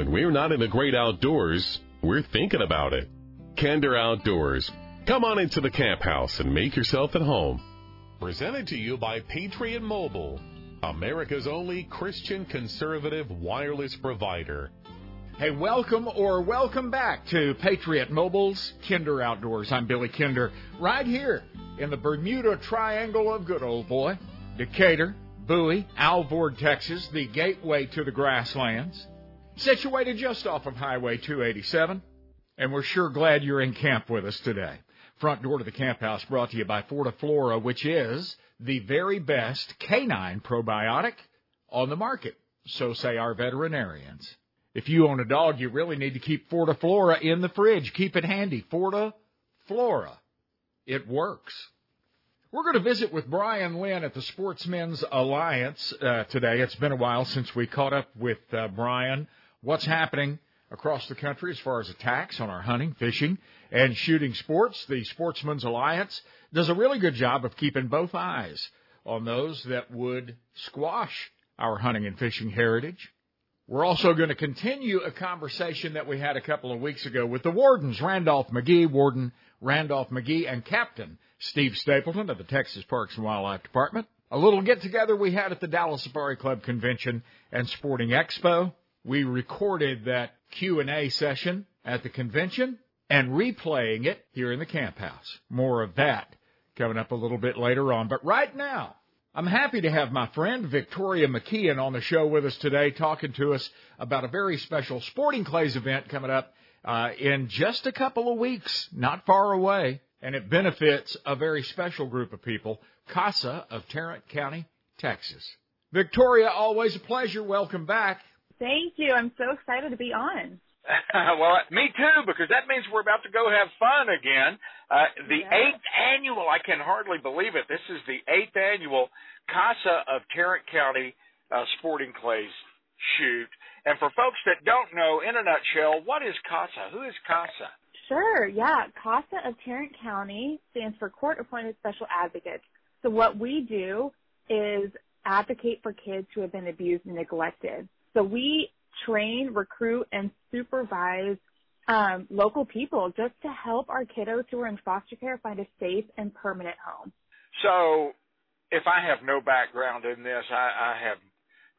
When we're not in the great outdoors, we're thinking about it. Kinder Outdoors. Come on into the camp house and make yourself at home. Presented to you by Patriot Mobile, America's only Christian conservative wireless provider. Hey, welcome or welcome back to Patriot Mobile's Kinder Outdoors. I'm Billy Kinder, right here in the Bermuda Triangle of good old boy, Decatur, Bowie, Alvord, Texas, the gateway to the grasslands, situated just off of Highway 287. And we're sure glad you're in camp with us today. Front door to the camp house brought to you by Fortiflora, which is the very best canine probiotic on the market. So say our veterinarians. If you own a dog, you really need to keep Fortiflora in the fridge. Keep it handy. Fortiflora. It works. We're going to visit with Brian Lynn at the Sportsmen's Alliance uh, today. It's been a while since we caught up with uh, Brian. What's happening across the country as far as attacks on our hunting, fishing, and shooting sports. The Sportsmen's Alliance does a really good job of keeping both eyes on those that would squash our hunting and fishing heritage. We're also going to continue a conversation that we had a couple of weeks ago with the wardens, Randolph McGee, Warden Randolph McGee, and Captain Steve Stapleton of the Texas Parks and Wildlife Department. A little get together we had at the Dallas Safari Club Convention and Sporting Expo. We recorded that Q&A session at the convention and replaying it here in the camp house. More of that coming up a little bit later on. But right now, I'm happy to have my friend Victoria McKeon on the show with us today, talking to us about a very special Sporting Clays event coming up uh, in just a couple of weeks, not far away, and it benefits a very special group of people, CASA of Tarrant County, Texas. Victoria, always a pleasure. Welcome back. Thank you. I'm so excited to be on. well, me too, because that means we're about to go have fun again. Uh, the yeah. eighth annual, I can hardly believe it. This is the eighth annual CASA of Tarrant County uh, Sporting Clays shoot. And for folks that don't know, in a nutshell, what is CASA? Who is CASA? Sure, yeah. CASA of Tarrant County stands for Court Appointed Special Advocates. So what we do is advocate for kids who have been abused and neglected. So we train, recruit, and supervise um, local people just to help our kiddos who are in foster care find a safe and permanent home. So, if I have no background in this, I, I have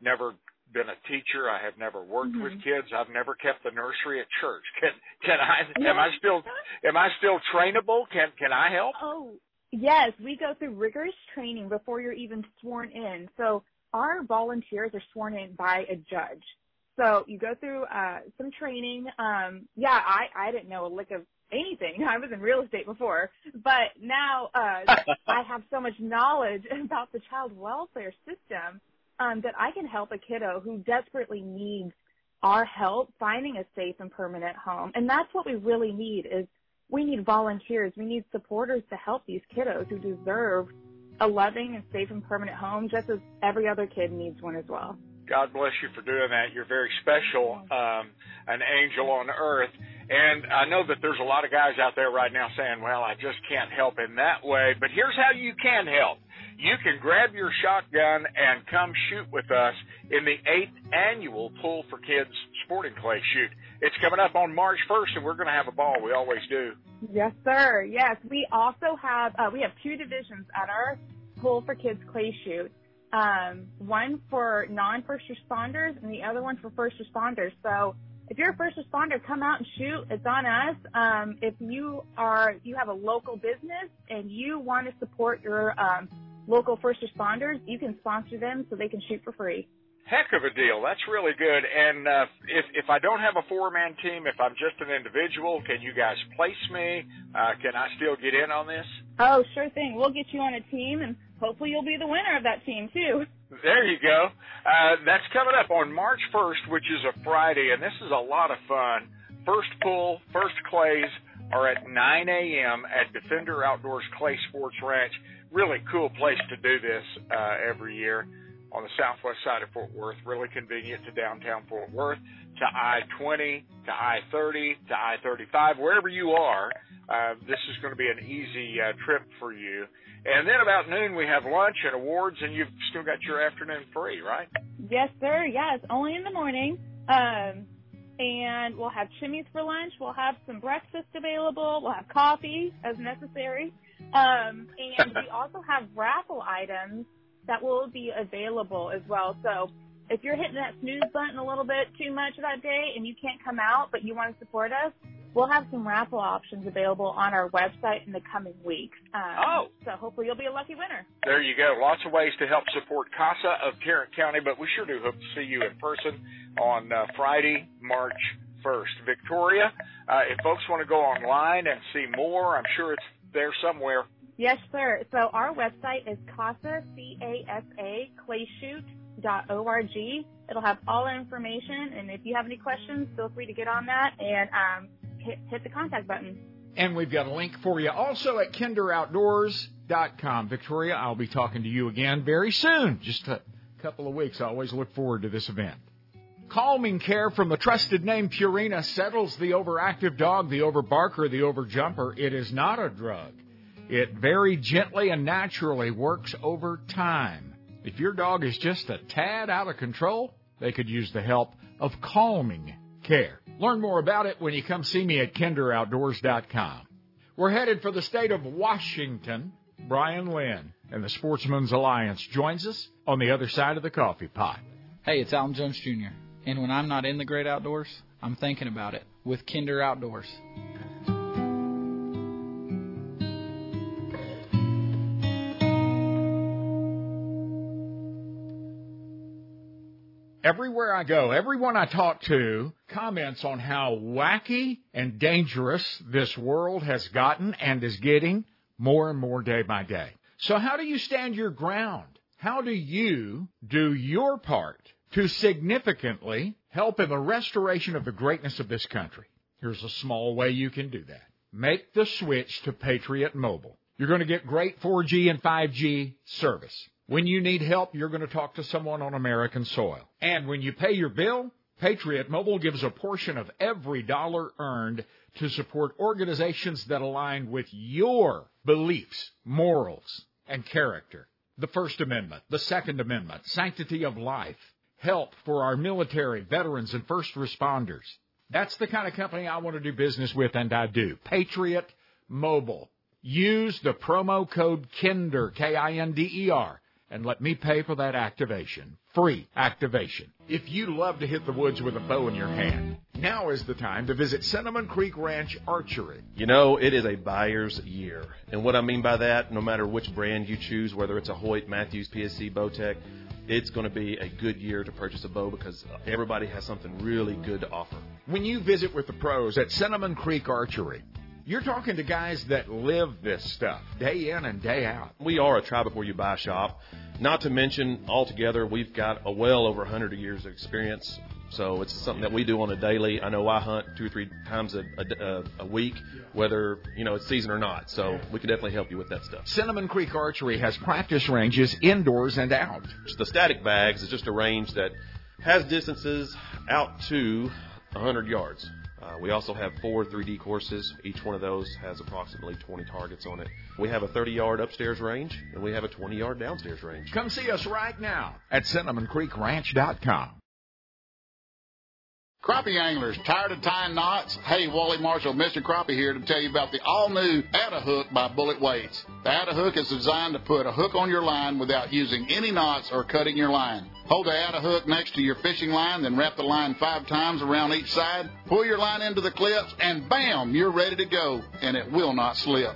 never been a teacher. I have never worked mm-hmm. with kids. I've never kept the nursery at church. Can can I? Am I still am I still trainable? Can can I help? Oh yes, we go through rigorous training before you're even sworn in. So our volunteers are sworn in by a judge. So you go through uh, some training. Um, yeah, I, I didn't know a lick of anything. I was in real estate before, but now uh, I have so much knowledge about the child welfare system um, that I can help a kiddo who desperately needs our help finding a safe and permanent home. And that's what we really need is we need volunteers. We need supporters to help these kiddos who deserve a loving and safe and permanent home, just as every other kid needs one as well. God bless you for doing that. You're very special, um, an angel on earth. And I know that there's a lot of guys out there right now saying, well, I just can't help in that way. But here's how you can help. You can grab your shotgun and come shoot with us in the eighth annual Pull for Kids Sporting Clay Shoot. It's coming up on March 1st, and we're going to have a ball. We always do. Yes, sir. Yes, we also have uh, we have two divisions at our Pull for Kids Clay Shoot. Um, one for non-first responders and the other one for first responders. So if you're a first responder, come out and shoot. It's on us. Um, if you are you have a local business and you want to support your um, local first responders, you can sponsor them so they can shoot for free. Heck of a deal. That's really good. And uh, if if I don't have a four man team, if I'm just an individual, can you guys place me? Uh, can I still get in on this? Oh, sure thing. We'll get you on a team, and hopefully you'll be the winner of that team too. There you go. Uh, that's coming up on March 1st, which is a Friday, and this is a lot of fun. First pull, first clays are at 9 a.m. at Defender Outdoors Clay Sports Ranch. Really cool place to do this uh, every year on the southwest side of Fort Worth, really convenient to downtown Fort Worth, to I-20, to I-30, to I-35, wherever you are. Uh, this is going to be an easy uh, trip for you. And then about noon we have lunch and awards, and you've still got your afternoon free, right? Yes, sir. Yeah, it's only in the morning. Um, and we'll have chimneys for lunch. We'll have some breakfast available. We'll have coffee as necessary. Um, and we also have raffle items that will be available as well. So if you're hitting that snooze button a little bit too much that day and you can't come out, but you want to support us, we'll have some raffle options available on our website in the coming weeks. Um, oh. So hopefully you'll be a lucky winner. There you go. Lots of ways to help support CASA of Tarrant County, but we sure do hope to see you in person on uh, Friday, March 1st. Victoria, uh, if folks want to go online and see more, I'm sure it's there somewhere. Yes, sir. So our website is CASA, C-A-S-A, clayshoot.org. It'll have all our information, and if you have any questions, feel free to get on that and um, hit, hit the contact button. And we've got a link for you also at kinderoutdoors.com. Victoria, I'll be talking to you again very soon, just a couple of weeks. I always look forward to this event. Calming care from the trusted name Purina settles the overactive dog, the overbarker, the overjumper. It is not a drug. It very gently and naturally works over time. If your dog is just a tad out of control, they could use the help of calming care. Learn more about it when you come see me at kinderoutdoors.com. We're headed for the state of Washington. Brian Lynn and the Sportsmen's Alliance joins us on the other side of the coffee pot. Hey, it's Alan Jones Jr. And when I'm not in the great outdoors, I'm thinking about it with Kinder Outdoors. Everywhere I go, everyone I talk to comments on how wacky and dangerous this world has gotten and is getting more and more day by day. So how do you stand your ground? How do you do your part to significantly help in the restoration of the greatness of this country? Here's a small way you can do that. Make the switch to Patriot Mobile. You're going to get great 4G and 5G service. When you need help, you're going to talk to someone on American soil. And when you pay your bill, Patriot Mobile gives a portion of every dollar earned to support organizations that align with your beliefs, morals, and character. The First Amendment, the Second Amendment, sanctity of life, help for our military, veterans, and first responders. That's the kind of company I want to do business with, and I do. Patriot Mobile. Use the promo code KINDER, K-I-N-D-E-R, and let me pay for that activation. Free activation. If you love to hit the woods with a bow in your hand, now is the time to visit Cinnamon Creek Ranch Archery. You know, it is a buyer's year. And what I mean by that, no matter which brand you choose, whether it's a Hoyt, Mathews, PSC, Bowtech, it's going to be a good year to purchase a bow because everybody has something really good to offer. When you visit with the pros at Cinnamon Creek Archery, you're talking to guys that live this stuff day in and day out. We are a try before you buy shop. Not to mention, altogether, we've got a well over 100 years of experience. So it's something that we do on a daily. I know I hunt two or three times a, a, a week, whether you know it's season or not. So we can definitely help you with that stuff. Cinnamon Creek Archery has practice ranges indoors and out. The static bags is just a range that has distances out to 100 yards. Uh, we also have four 3D courses. Each one of those has approximately 20 targets on it. We have a 30 yard upstairs range and we have a 20 yard downstairs range. Come see us right now at CinnamonCreekRanch.com. Crappie anglers, tired of tying knots? Hey, Wally Marshall, Mr. Crappie here to tell you about the all-new Atta Hook by Bullet Weights. The Atta Hook is designed to put a hook on your line without using any knots or cutting your line. Hold the Atta Hook next to your fishing line, then wrap the line five times around each side. Pull your line into the clips, and bam, you're ready to go, and it will not slip.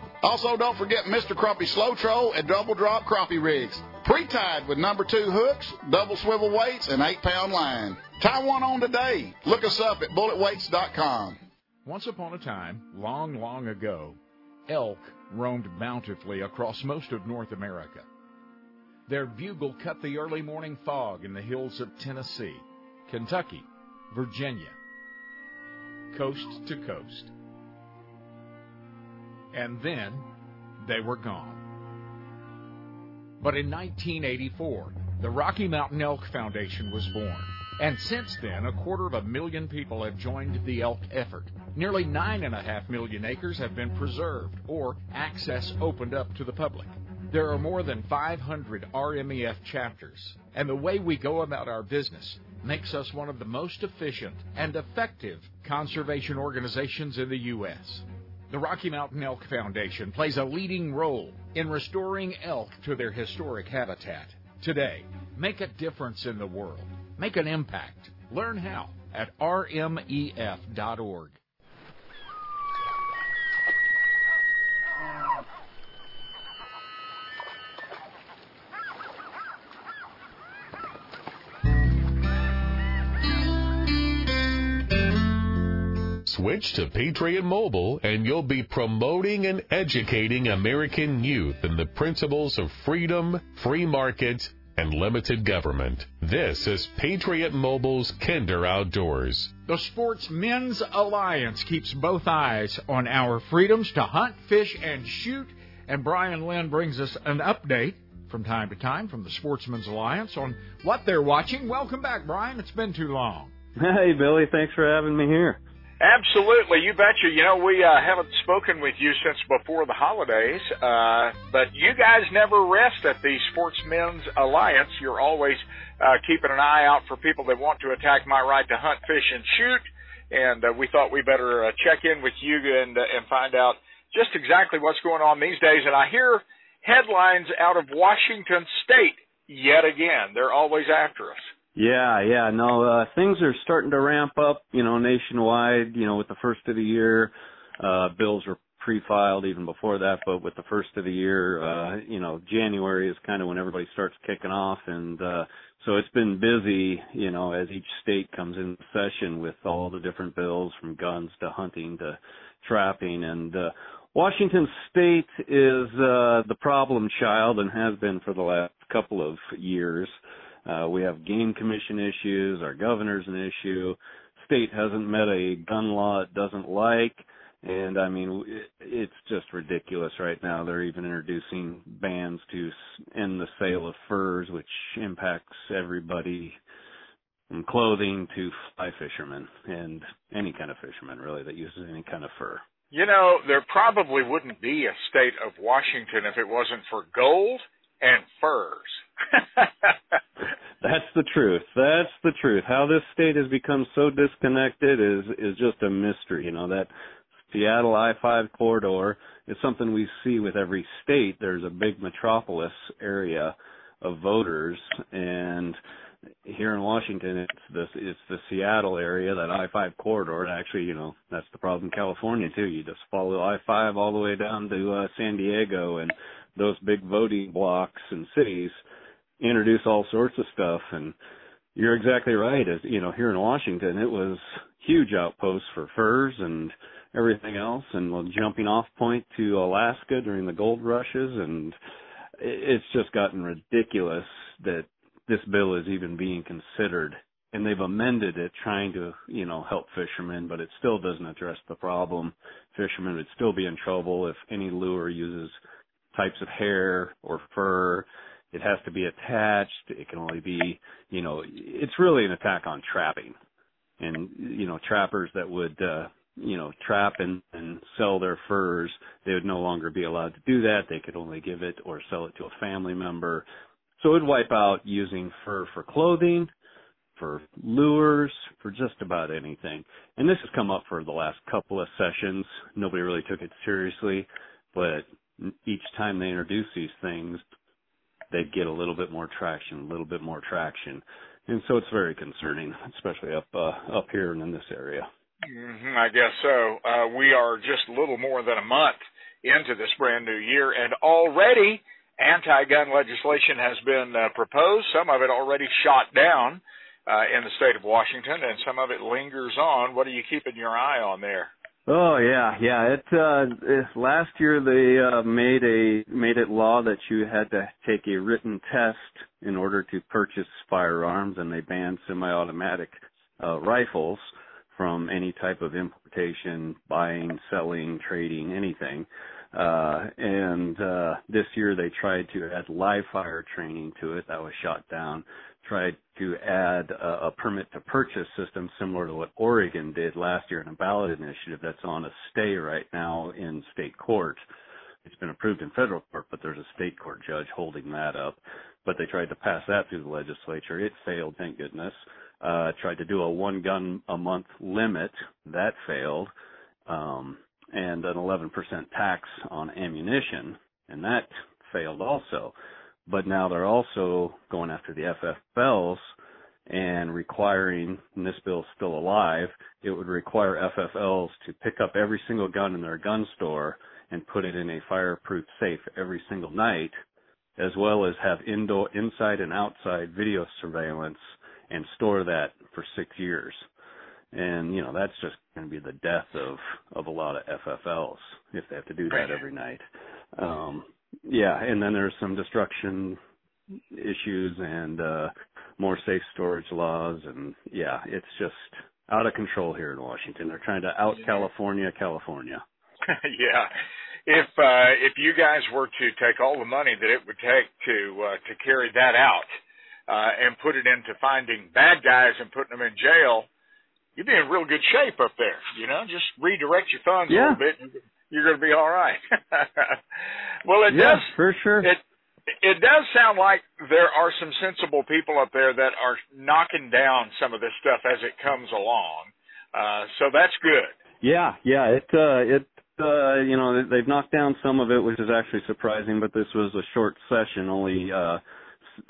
Also, don't forget Mr. Crappie Slow Troll and Double Drop Crappie Rigs. Pre-tied with number two hooks, double swivel weights, and eight pound line. Tie one on today. Look us up at bulletweights.com. Once upon a time, long, long ago, elk roamed bountifully across most of North America. Their bugle cut the early morning fog in the hills of Tennessee, Kentucky, Virginia, coast to coast. And then they were gone. But in 1984, the Rocky Mountain Elk Foundation was born. And since then, a quarter of a million people have joined the elk effort. Nearly nine and a half million acres have been preserved or access opened up to the public. There are more than 500 RMEF chapters, and the way we go about our business makes us one of the most efficient and effective conservation organizations in the U.S. The Rocky Mountain Elk Foundation plays a leading role in restoring elk to their historic habitat. Today, make a difference in the world. Make an impact. Learn how at rmef.org. Switch to Patriot Mobile and you'll be promoting and educating American youth in the principles of freedom, free market, and limited government. This is Patriot Mobile's Kinder Outdoors. The Sportsmen's Alliance keeps both eyes on our freedoms to hunt, fish, and shoot. And Brian Lynn brings us an update from time to time from the Sportsmen's Alliance on what they're watching. Welcome back, Brian. It's been too long. Hey, Billy. Thanks for having me here. Absolutely, you betcha. You know, we uh, haven't spoken with you since before the holidays, uh, but you guys never rest at the Sportsmen's Alliance. You're always uh, keeping an eye out for people that want to attack my right to hunt, fish, and shoot. And uh, we thought we better uh, check in with you and uh, and find out just exactly what's going on these days. And I hear headlines out of Washington State yet again. They're always after us. Yeah, yeah, no, uh, things are starting to ramp up, you know, nationwide, you know, with the first of the year, uh, bills were pre-filed even before that, but with the first of the year, uh, you know, January is kind of when everybody starts kicking off and, uh, so it's been busy, you know, as each state comes in session with all the different bills from guns to hunting to trapping and, uh, Washington state is, uh, the problem child and has been for the last couple of years. Uh, Uh, we have game commission issues. Our governor's an issue. State hasn't met a gun law it doesn't like. And I mean, it's just ridiculous right now. They're even introducing bans to end the sale of furs, which impacts everybody from clothing to fly fishermen and any kind of fisherman really that uses any kind of fur. You know, there probably wouldn't be a state of Washington if it wasn't for gold and furs. That's the truth. That's the truth. How this state has become so disconnected is is just a mystery. You know that Seattle I-5 corridor is something we see with every state. There's a big metropolis area of voters, and here in Washington, it's the it's the Seattle area, that I-5 corridor. Actually, you know, that's the problem in California too. You just follow I-5 all the way down to uh, San Diego, and those big voting blocks and cities introduce all sorts of stuff. And you're exactly right. As you know here in Washington it was huge outposts for furs and everything else and a jumping off point to Alaska during the gold rushes. And it's just gotten ridiculous that this bill is even being considered. And they've amended it trying to you know help fishermen but it still doesn't address the problem. Fishermen would still be in trouble if any lure uses types of hair or fur it has to be attached. It can only be, you know, it's really an attack on trapping. And, you know, trappers that would, uh, you know, trap and, and sell their furs, they would no longer be allowed to do that. They could only give it or sell it to a family member. So it would wipe out using fur for clothing, for lures, for just about anything. And this has come up for the last couple of sessions. Nobody really took it seriously, but each time they introduce these things, they'd get a little bit more traction, a little bit more traction. And so it's very concerning, especially up uh, up here and in this area. Mm-hmm, I guess so. Uh, we are just a little more than a month into this brand new year, and already anti-gun legislation has been uh, proposed. Some of it already shot down uh, in the state of Washington, and some of it lingers on. What are you keeping your eye on there? Oh yeah, yeah. It uh last year they uh made a made it law that you had to take a written test in order to purchase firearms and they banned semi-automatic uh rifles from any type of importation, buying, selling, trading, anything. Uh, and uh, this year they tried to add live fire training to it. That was shot down. Tried to add a, a permit to purchase system similar to what Oregon did last year in a ballot initiative that's on a stay right now in state court. It's been approved in federal court, but there's a state court judge holding that up. But they tried to pass that through the legislature. It failed, thank goodness. Uh, tried to do a one gun a month limit. That failed. Um, and an 11% tax on ammunition, and that failed also. But now they're also going after the FFLs and requiring, and this bill's still alive, it would require FFLs to pick up every single gun in their gun store and put it in a fireproof safe every single night, as well as have indoor, inside and outside video surveillance and store that for six years and you know that's just going to be the death of of a lot of FFLs if they have to do that every night. Um, yeah, and then there's some destruction issues and uh, more safe storage laws, and yeah, it's just out of control here in Washington. They're trying to out California, California. yeah. If uh if you guys were to take all the money that it would take to uh to carry that out uh and put it into finding bad guys and putting them in jail, you'd be in real good shape up there. You know, just redirect your funds yeah. a little bit, you're going to be all right. well, it yeah, does for sure. It it does sound like there are some sensible people up there that are knocking down some of this stuff as it comes along. Uh, so that's good. Yeah, yeah. It uh, it uh, you know they've knocked down some of it, which is actually surprising. But this was a short session, only uh,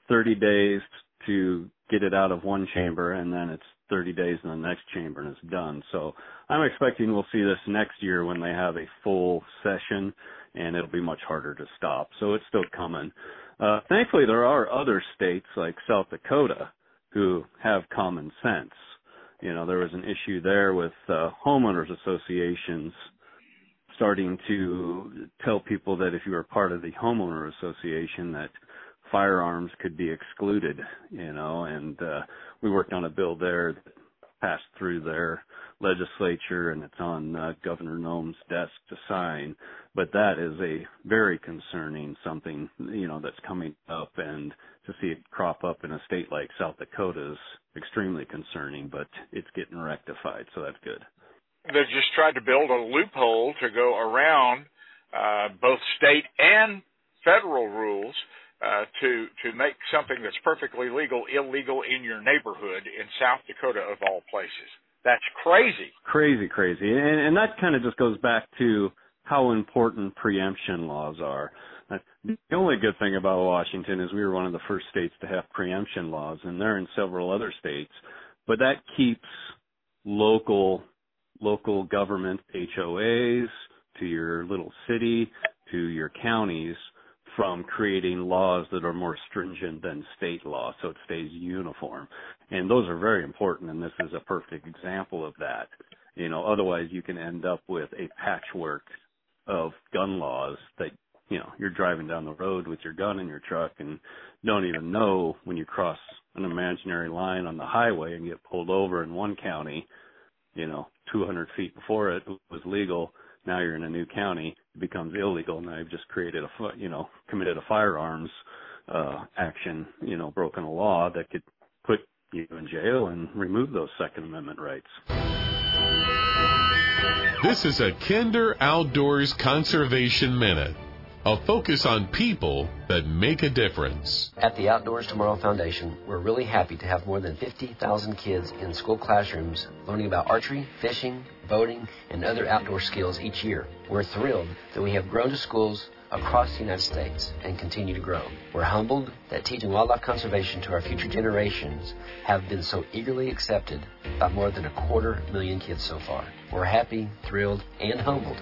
30 days to get it out of one chamber, and then it's 30 days in the next chamber and it's done. So I'm expecting we'll see this next year when they have a full session and it'll be much harder to stop. So it's still coming. Uh, thankfully there are other states like South Dakota who have common sense. You know, there was an issue there with uh, homeowners associations starting to tell people that if you were part of the homeowner association that firearms could be excluded, you know, and uh we worked on a bill there that passed through their legislature and it's on uh, Governor Noem's desk to sign. But that is a very concerning something, you know, that's coming up and to see it crop up in a state like South Dakota is extremely concerning, but it's getting rectified, so that's good. They've just tried to build a loophole to go around uh, both state and federal rules uh, to to make something that's perfectly legal illegal in your neighborhood in South Dakota of all places. That's crazy. Crazy, crazy, and, and that kind of just goes back to how important preemption laws are. The only good thing about Washington is we were one of the first states to have preemption laws, and they're in several other states. But that keeps local local government HOAs to your little city to your counties from creating laws that are more stringent than state law so it stays uniform. And those are very important and this is a perfect example of that. You know, otherwise you can end up with a patchwork of gun laws that, you know, you're driving down the road with your gun in your truck and don't even know when you cross an imaginary line on the highway and get pulled over in one county, you know, 200 feet before it was legal now you're in a new county, it becomes illegal. Now you've just created a, you know, committed a firearms uh, action, you know, broken a law that could put you in jail and remove those Second Amendment rights. This is a Kinder Outdoors Conservation Minute a focus on people that make a difference. At the Outdoors Tomorrow Foundation, we're really happy to have more than 50,000 kids in school classrooms learning about archery, fishing, boating, and other outdoor skills each year. We're thrilled that we have grown to schools across the United States and continue to grow. We're humbled that teaching wildlife conservation to our future generations have been so eagerly accepted by more than a quarter million kids so far. We're happy, thrilled, and humbled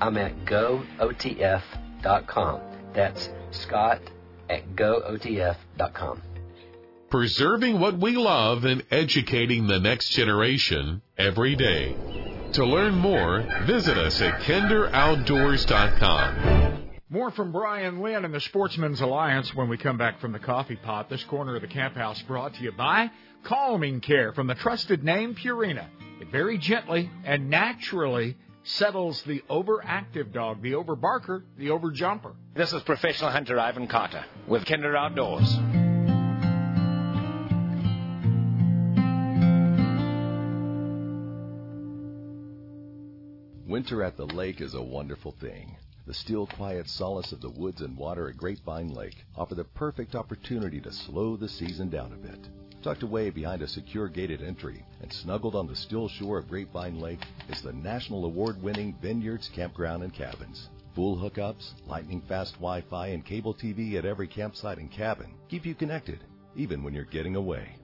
I'm at gootf.com. That's Scott at gootf.com. Preserving what we love and educating the next generation every day. To learn more, visit us at kinderoutdoors.com. More from Brian Lynn and the Sportsmen's Alliance when we come back from the coffee pot. This corner of the camp house brought to you by Calming Care from the trusted name Purina. It very gently and naturally settles the overactive dog, the overbarker, the overjumper. This is professional hunter Ivan Carter with Kinder Outdoors. Winter at the lake is a wonderful thing. The still quiet solace of the woods and water at Grapevine Lake offer the perfect opportunity to slow the season down a bit. Tucked away behind a secure gated entry and snuggled on the still shore of Grapevine Lake is the national award winning Vineyards Campground and Cabins. Full hookups, lightning fast Wi Fi, and cable TV at every campsite and cabin keep you connected, even when you're getting away.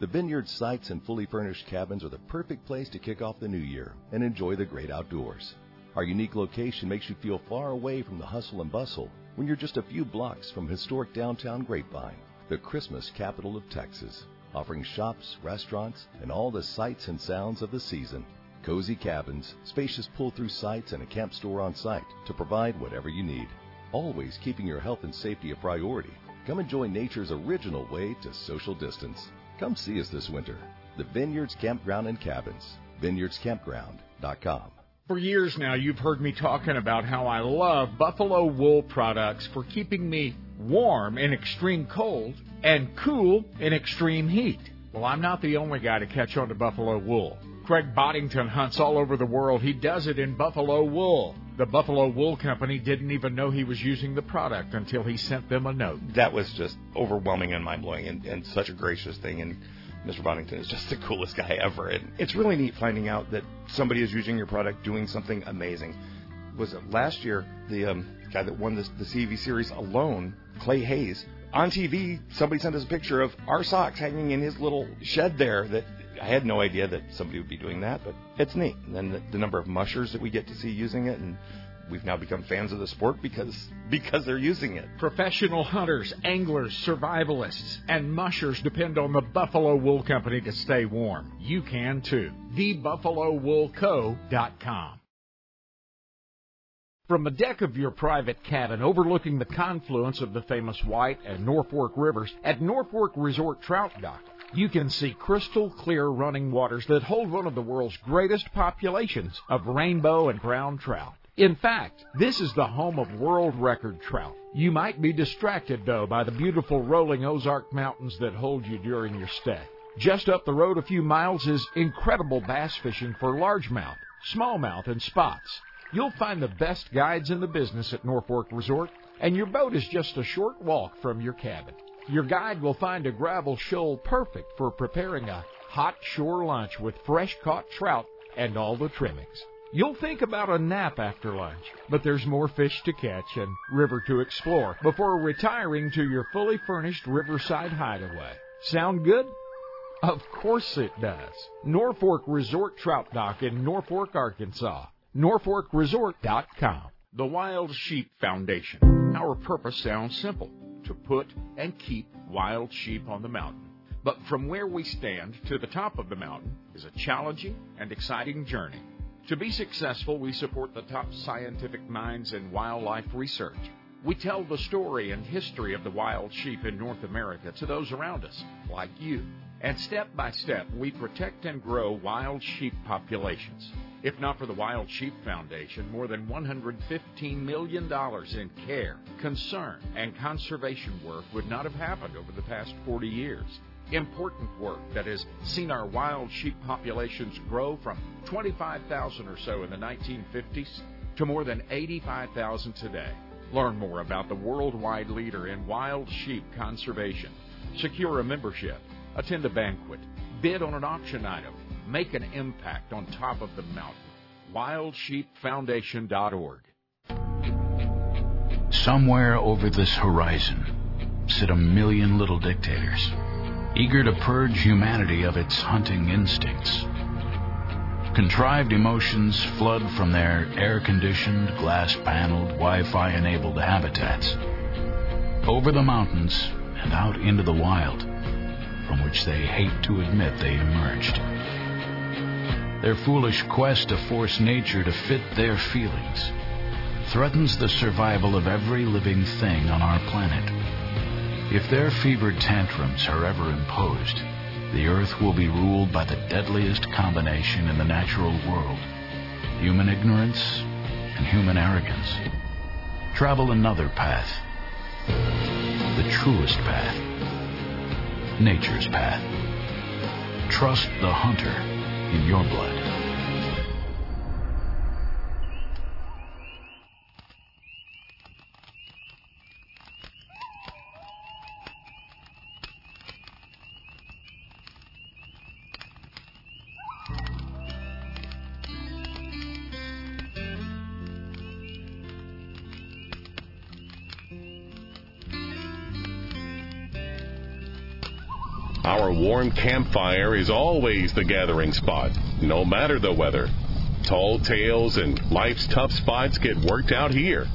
The Vineyard sites and fully furnished cabins are the perfect place to kick off the new year and enjoy the great outdoors. Our unique location makes you feel far away from the hustle and bustle when you're just a few blocks from historic downtown Grapevine, the Christmas capital of Texas, offering shops, restaurants, and all the sights and sounds of the season. Cozy cabins, spacious pull through sites, and a camp store on site to provide whatever you need. Always keeping your health and safety a priority. Come enjoy nature's original way to social distance. Come see us this winter. The Vineyards Campground and Cabins. VineyardsCampground.com. For years now, you've heard me talking about how I love buffalo wool products for keeping me warm in extreme cold and cool in extreme heat. Well, I'm not the only guy to catch on to buffalo wool. Craig Boddington hunts all over the world. He does it in buffalo wool. The Buffalo Wool Company didn't even know he was using the product until he sent them a note. That was just overwhelming and mind blowing and, and such a gracious thing. And Mr. Boddington is just the coolest guy ever. And it's really neat finding out that somebody is using your product doing something amazing. Was it last year the um, guy that won this, the CV series alone, Clay Hayes, on TV, somebody sent us a picture of our socks hanging in his little shed there that I had no idea that somebody would be doing that, but it's neat. And then the, the number of mushers that we get to see using it, and we've now become fans of the sport because because they're using it. Professional hunters, anglers, survivalists, and mushers depend on the Buffalo Wool Company to stay warm. You can too. TheBuffaloWoolCo.com. From the deck of your private cabin overlooking the confluence of the famous White and Norfork rivers at Norfork Resort Trout Dock, you can see crystal clear running waters that hold one of the world's greatest populations of rainbow and brown trout. In fact, this is the home of world record trout. You might be distracted, though, by the beautiful rolling Ozark Mountains that hold you during your stay. Just up the road a few miles is incredible bass fishing for largemouth, smallmouth, and spots. You'll find the best guides in the business at Norfork Resort, and your boat is just a short walk from your cabin. Your guide will find a gravel shoal perfect for preparing a hot shore lunch with fresh caught trout and all the trimmings. You'll think about a nap after lunch, but there's more fish to catch and river to explore before retiring to your fully furnished riverside hideaway. Sound good? Of course it does. Norfork Resort Trout Dock in Norfork, Arkansas. NorforkResort.com. The Wild Sheep Foundation. Our purpose sounds simple to put and keep wild sheep on the mountain. But from where we stand to the top of the mountain is a challenging and exciting journey. To be successful, we support the top scientific minds in wildlife research. We tell the story and history of the wild sheep in North America to those around us, like you. And step by step, we protect and grow wild sheep populations. If not for the Wild Sheep Foundation, more than $115 million in care, concern, and conservation work would not have happened over the past 40 years. Important work that has seen our wild sheep populations grow from 25,000 or so in the 1950s to more than 85,000 today. Learn more about the worldwide leader in wild sheep conservation. Secure a membership, attend a banquet, bid on an auction item, make an impact on top of the mountain. WildSheepFoundation.org. Somewhere over this horizon sit a million little dictators, eager to purge humanity of its hunting instincts. contrived emotions flood from their air conditioned, glass paneled, Wi Fi enabled habitats over the mountains and out into the wild, from which they hate to admit they emerged. Their foolish quest to force nature to fit their feelings threatens the survival of every living thing on our planet. If their fevered tantrums are ever imposed, the Earth will be ruled by the deadliest combination in the natural world human ignorance and human arrogance. Travel another path, the truest path, nature's path. Trust the hunter in your blood. Warm campfire is always the gathering spot, no matter the weather. Tall tales and life's tough spots get worked out here.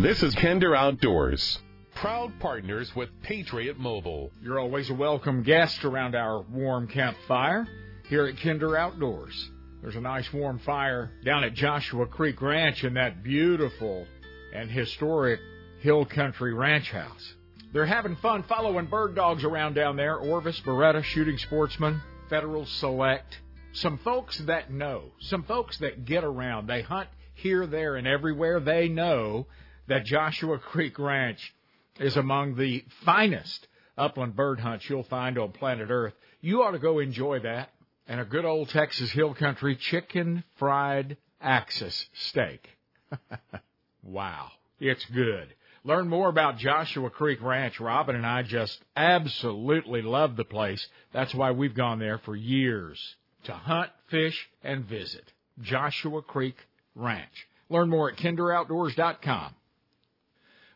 This is Kinder Outdoors, proud partners with Patriot Mobile. You're always a welcome guest around our warm campfire here at Kinder Outdoors. There's a nice warm fire down at Joshua Creek Ranch in that beautiful and historic hill country ranch house. They're having fun following bird dogs around down there. Orvis, Beretta, Shooting Sportsman, Federal Select. Some folks that know, some folks that get around. They hunt here, there, and everywhere. They know that Joshua Creek Ranch is among the finest upland bird hunts you'll find on planet Earth. You ought to go enjoy that. And a good old Texas Hill Country chicken fried axis steak. wow. It's good. Learn more about Joshua Creek Ranch. Robin and I just absolutely love the place. That's why we've gone there for years to hunt, fish, and visit. Joshua Creek Ranch. Learn more at kinderoutdoors.com.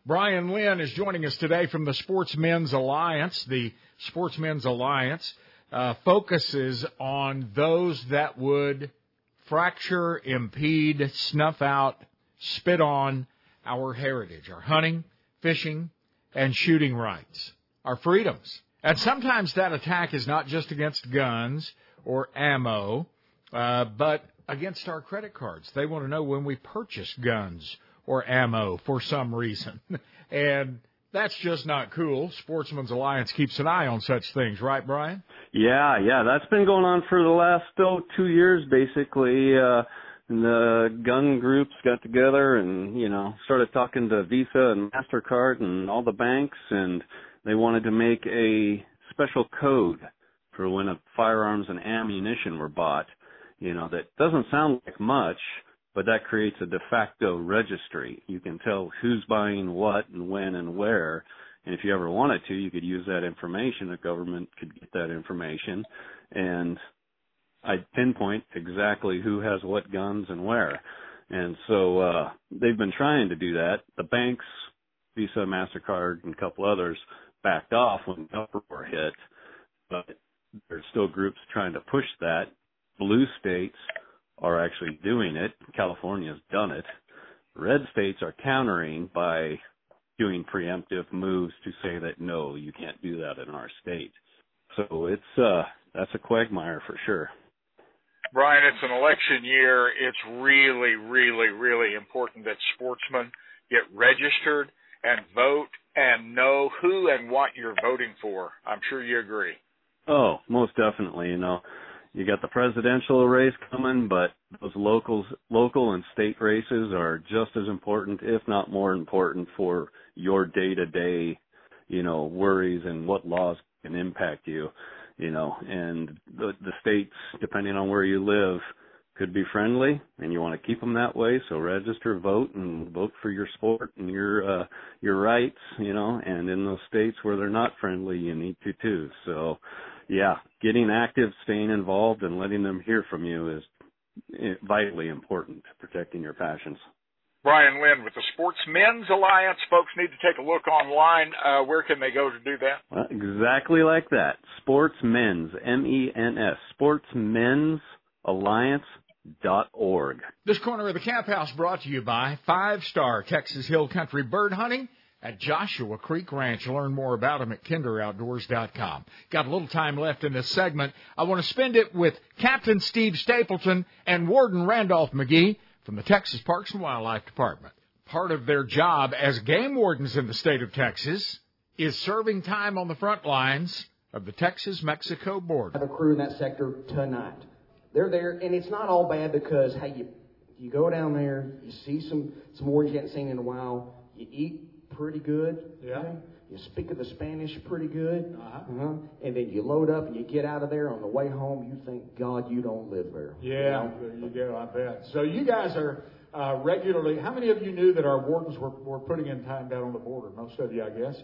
Brian Lynn is joining us today from the Sportsmen's Alliance. The Sportsmen's Alliance uh, focuses on those that would fracture, impede, snuff out, spit on our heritage, our hunting, fishing, and shooting rights, our freedoms. And sometimes that attack is not just against guns or ammo, uh, but against our credit cards. They want to know when we purchase guns or ammo for some reason. and that's just not cool. Sportsmen's Alliance keeps an eye on such things, right, Brian? Yeah, yeah, that's been going on for the last oh, two years, basically. Uh, and the gun groups got together and you know started talking to Visa and Mastercard and all the banks, and they wanted to make a special code for when a firearms and ammunition were bought. You know that doesn't sound like much, but that creates a de facto registry. You can tell who's buying what and when and where. And if you ever wanted to, you could use that information. The government could get that information and I'd pinpoint exactly who has what guns and where. And so uh they've been trying to do that. The banks, Visa, Mastercard, and a couple others backed off when the uproar hit, but there's still groups trying to push that. Blue states are actually doing it. California's done it. Red states are countering by doing preemptive moves to say that no, you can't do that in our state. So it's uh that's a quagmire for sure. Brian, it's an election year. It's really, really, really important that sportsmen get registered and vote and know who and what you're voting for. I'm sure you agree. Oh, most definitely. You know, you got the presidential race coming, but those locals, local and state races are just as important, if not more important, for your day-to-day, you know, worries and what laws can impact you you know, and the, the states, depending on where you live, could be friendly, and you want to keep them that way. So register, vote, and vote for your sport and your uh, your rights, you know. And in those states where they're not friendly, you need to too. So, yeah, getting active, staying involved, and letting them hear from you is eh, vitally important to protecting your passions. Brian Lynn with the Sportsmen's Alliance. Folks need to take a look online. Uh, where can they go to do that? Well, exactly like that. Sportsmen's, M-E-N-S, Sportsmen's Alliance Dot org. This corner of the Camp House brought to you by Five Star Texas Hill Country Bird Hunting at Joshua Creek Ranch. Learn more about them at kinderoutdoors.com. Got a little time left in this segment. I want to spend it with Captain Steve Stapleton and Warden Randolph McGee from the Texas Parks and Wildlife Department. Part of their job as game wardens in the state of Texas is serving time on the front lines of the Texas-Mexico border. I have a crew in that sector tonight. They're there, and it's not all bad because hey, you you go down there, you see some some wardens you haven't seen in a while, you eat pretty good. Yeah. okay? You speak of the Spanish pretty good, Uh-huh. uh-huh. and then you load up and you get out of there. On the way home, you think, God, you don't live there. You Yeah, know? you go. I bet. So you guys are uh, regularly. How many of you knew that our wardens were, were putting in time down on the border? Most of you, I guess.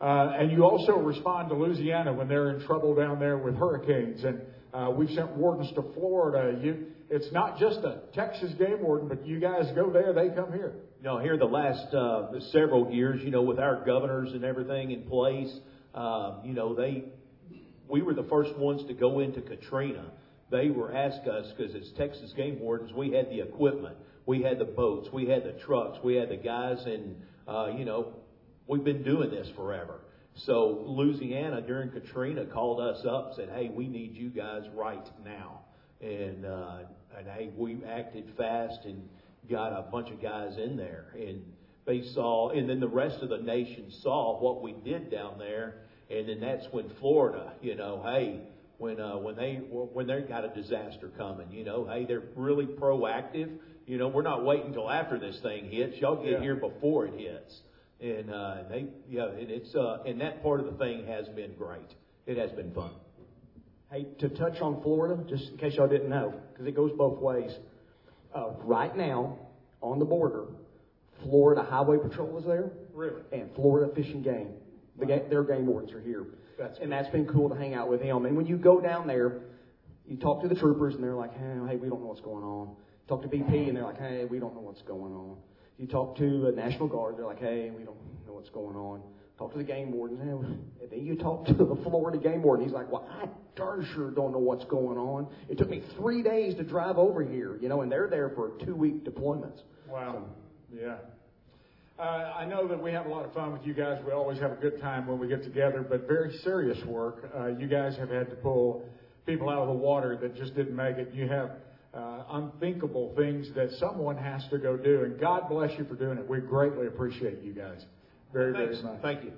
Uh, and you also respond to Louisiana when they're in trouble down there with hurricanes. And uh, we've sent wardens to Florida. You, it's not just a Texas game warden, but you guys go there, they come here. You know, here the last uh, several years, you know, with our governors and everything in place, um, you know, they, we were the first ones to go into Katrina. They were asked us because as Texas game wardens, we had the equipment, we had the boats, we had the trucks, we had the guys, and uh, you know, we've been doing this forever. So Louisiana during Katrina called us up, and said, "Hey, we need you guys right now," and uh, and hey, we acted fast and got a bunch of guys in there, and they saw, and then the rest of the nation saw what we did down there, and then that's when Florida, you know, hey, when uh, when they when they got a disaster coming, you know, hey, they're really proactive. You know, we're not waiting until after this thing hits. Y'all get Yeah. here before it hits, and uh, they, yeah, and it's uh, and that part of the thing has been great. It has been fun. Hey, to touch on Florida, just in case y'all didn't know, because it goes both ways. Uh, right now, on the border, Florida Highway Patrol is there, Really? and Florida Fish and Game. The ga- their game wardens are here, That's and that's been cool to hang out with them. And when you go down there, you talk to the troopers, and they're like, "Hey, hey, we don't know what's going on." Talk to BP, and they're like, "Hey, we don't know what's going on." You talk to the National Guard, they're like, "Hey, we don't know what's going on." Talk to the game warden, and then you talk to the Florida game warden. He's like, "Well, I darn sure don't know what's going on. It took me three days to drive over here, you know, and they're there for two-week deployments." Wow. Yeah. Uh, I know that we have a lot of fun with you guys. We always have a good time when we get together, but very serious work. Uh, you guys have had to pull people out of the water that just didn't make it. You have uh, unthinkable things that someone has to go do, and God bless you for doing it. We greatly appreciate you guys very, Thanks. very much. Thank you.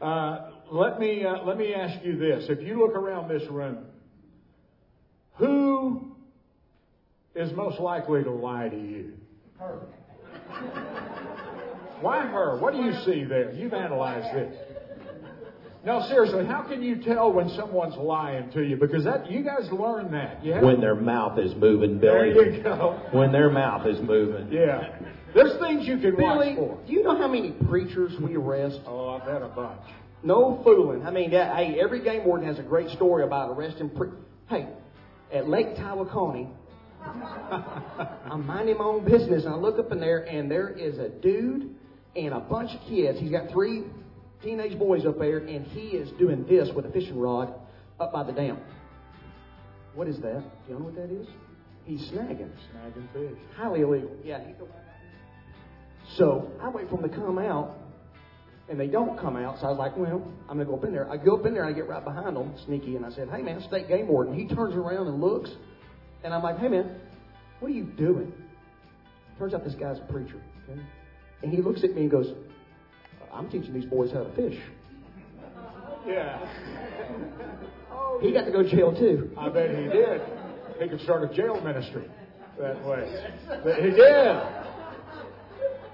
Uh, let me uh, let me ask you this: If you look around this room, who is most likely to lie to you? Her. Why her? What do you see there? You've analyzed this. No, seriously, how can you tell when someone's lying to you? Because that you guys learn that. Yeah. When their mouth is moving, Billy. there you go. When their mouth is moving. Yeah. There's things you can Billy, watch for. do you know how many preachers we arrest? Oh, I bet a bunch. No fooling. I mean, that, hey, every game warden has a great story about arresting. Pre- hey, at Lake Tawakoni, I'm minding my own business, and I look up in there, and there is a dude and a bunch of kids. He's got three teenage boys up there, and he is doing this with a fishing rod up by the dam. What is that? Do you know what that is? He's snagging. Snagging fish. Highly illegal. Yeah. He- So I wait for them to come out, and they don't come out. So I was like, well, I'm going to go up in there. I go up in there and I get right behind them, sneaky, and I said, hey, man, state game warden. He turns around and looks, and I'm like, hey, man, what are you doing? Turns out this guy's a preacher. Okay? And he looks at me and goes, I'm teaching these boys how to fish. Yeah. He got to go to jail too. I bet he did. He could start a jail ministry that way. But he did.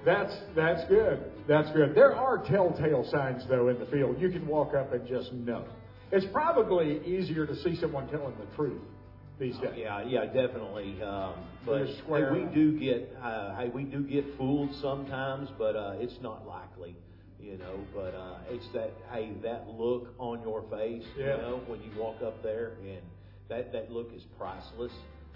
That's that's good. That's good. There are telltale signs though in the field. You can walk up and just know. It's probably easier to see someone telling the truth these days. Yeah, yeah, definitely. Um, but hey, we do get, uh, hey, we do get fooled sometimes, but uh, it's not likely, you know. But uh, it's that, hey, that look on your face, Yeah. you know, when you walk up there, and that that look is priceless.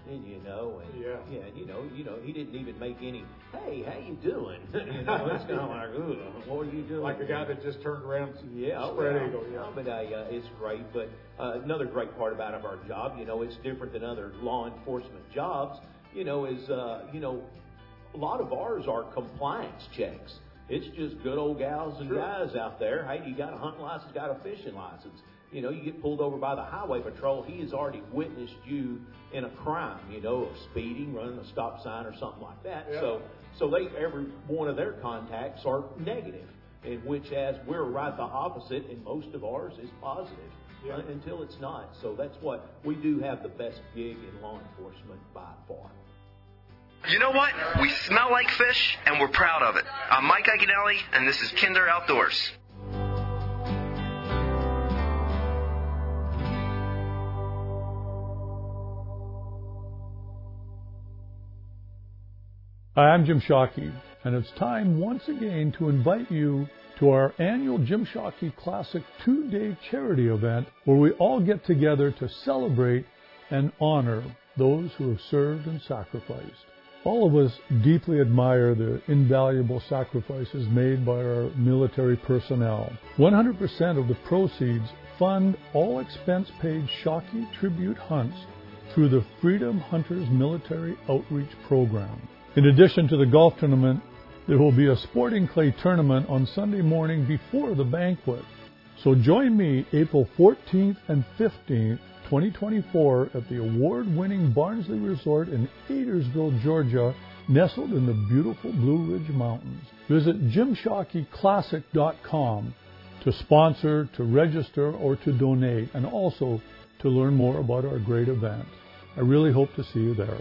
And you know, and Yeah. yeah, and you know, you know, he didn't even make any. Hey, how you doing? you know, it's kind of like, Ooh, what are you doing? Like the guy that just turned around Yeah, spread well, eagle. Yeah. but uh, it's great. But uh, another great part about of our job, you know, it's different than other law enforcement jobs. you know, is, uh, you know, a lot of ours are compliance checks. It's just good old gals and guys out there. Hey, you got a hunting license, got a fishing license. You know, you get pulled over by the highway patrol, he has already witnessed you in a crime, you know, of speeding, running a stop sign or something like that. Yeah. So so they every one of their contacts are negative, in which as we're right the opposite, and most of ours is positive Yeah. uh, until it's not. So that's what we do have the best gig in law enforcement by far. You know what? We smell like fish, and we're proud of it. I'm Mike Iaconelli, and this is Kinder Outdoors. Hi, I'm Jim Shockey, and it's time once again to invite you to our annual Jim Shockey Classic two day charity event where we all get together to celebrate and honor those who have served and sacrificed. All of us deeply admire the invaluable sacrifices made by our military personnel. 100% of the proceeds fund all expense paid Shockey tribute hunts through the Freedom Hunters Military Outreach Program. In addition to the golf tournament, there will be a sporting clay tournament on Sunday morning before the banquet. So join me April 14th and 15th, 2024 at the award-winning Barnsley Resort in Adairsville, Georgia, nestled in the beautiful Blue Ridge Mountains. Visit jimshockeyclassic.com to sponsor, to register, or to donate, and also to learn more about our great event. I really hope to see you there.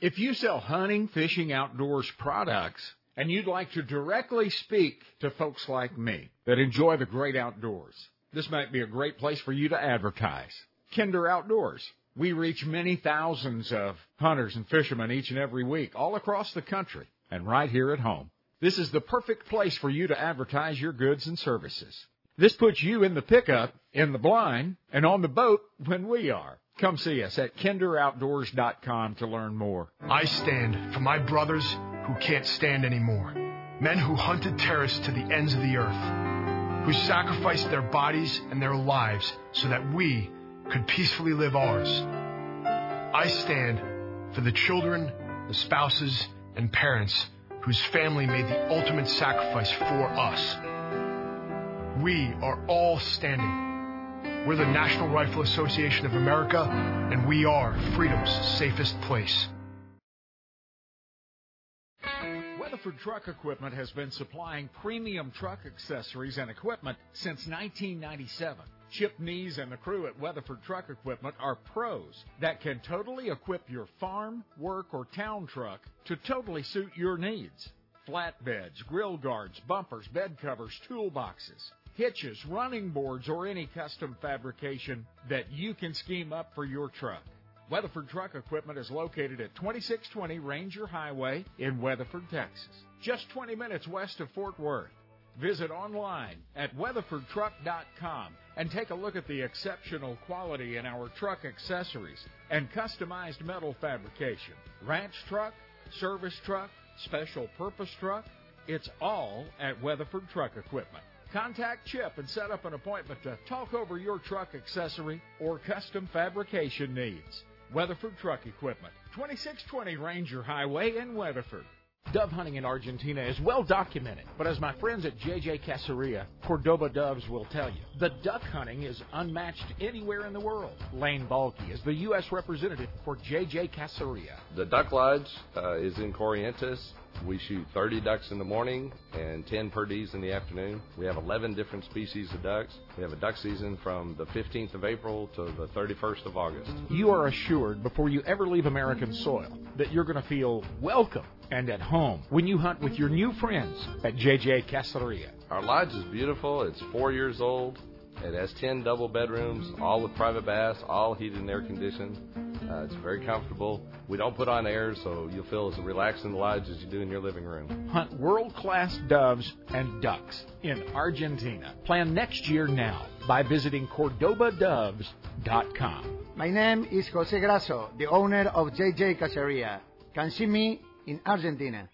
If you sell hunting, fishing, outdoors products, and you'd like to directly speak to folks like me that enjoy the great outdoors, this might be a great place for you to advertise. Kinder Outdoors. We reach many thousands of hunters and fishermen each and every week all across the country and right here at home. This is the perfect place for you to advertise your goods and services. This puts you in the pickup, in the blind, and on the boat when we are. Come see us at kinderoutdoors.com to learn more. I stand for my brothers who can't stand anymore. Men who hunted terrorists to the ends of the earth, who sacrificed their bodies and their lives so that we could peacefully live ours. I stand for the children, the spouses, and parents whose family made the ultimate sacrifice for us. We are all standing. We're the National Rifle Association of America, and we are freedom's safest place. Weatherford Truck Equipment has been supplying premium truck accessories and equipment since 1997. Chip Nees and the crew at Weatherford Truck Equipment are pros that can totally equip your farm, work, or town truck to totally suit your needs. Flatbeds, grill guards, bumpers, bed covers, toolboxes, hitches, running boards, or any custom fabrication that you can scheme up for your truck. Weatherford Truck Equipment is located at 2620 Ranger Highway in Weatherford, Texas, just 20 minutes west of Fort Worth. Visit online at weatherfordtruck.com and take a look at the exceptional quality in our truck accessories and customized metal fabrication. Ranch truck, service truck, special purpose truck, it's all at Weatherford Truck Equipment. Contact Chip and set up an appointment to talk over your truck accessory or custom fabrication needs. Weatherford Truck Equipment, 2620 Ranger Highway in Weatherford. Dove hunting in Argentina is well documented, but as my friends at JJ Caceria, Cordoba Doves will tell you, the duck hunting is unmatched anywhere in the world. Lane Balky is the U.S. representative for JJ Caceria. The Duck Lodge uh, is in Corrientes. We shoot 30 ducks in the morning and 10 per perdees in the afternoon. We have 11 different species of ducks. We have a duck season from the 15th of April to the 31st of August. You are assured before you ever leave American soil that you're going to feel welcome and at home when you hunt with your new friends at JJ Caceria. Our lodge is beautiful. It's four years old. It has 10 double bedrooms, all with private baths, all heated and air conditioned. Uh, it's very comfortable. We don't put on air, so you'll feel as relaxed in the lodge as you do in your living room. Hunt world class doves and ducks in Argentina. Plan next year now by visiting CordobaDoves.com. My name is Jose Grasso, the owner of JJ Caceria. Can see me in Argentina.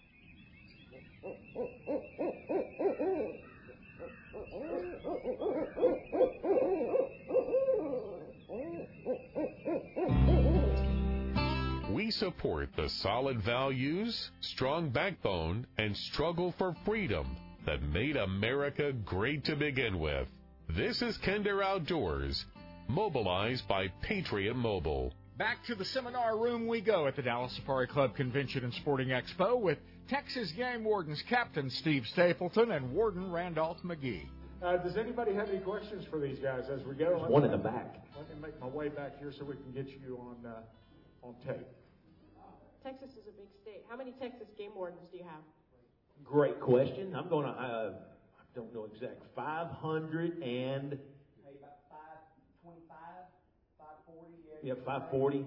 Support the solid values, strong backbone, and struggle for freedom that made America great to begin with. This is Kinder Outdoors, mobilized by Patriot Mobile. Back to the seminar room we go at the Dallas Safari Club Convention and Sporting Expo with Texas Game Wardens Captain Steve Stapleton and Warden Randolph McGee. Uh, does anybody have any questions for these guys as we go? There's one in the back. Let me make my way back here so we can get you on uh, on tape. Texas is a big state. How many Texas game wardens do you have? Great question. I'm going to, uh, I don't know exact, 500 and. about 525, 540. Yeah, 540.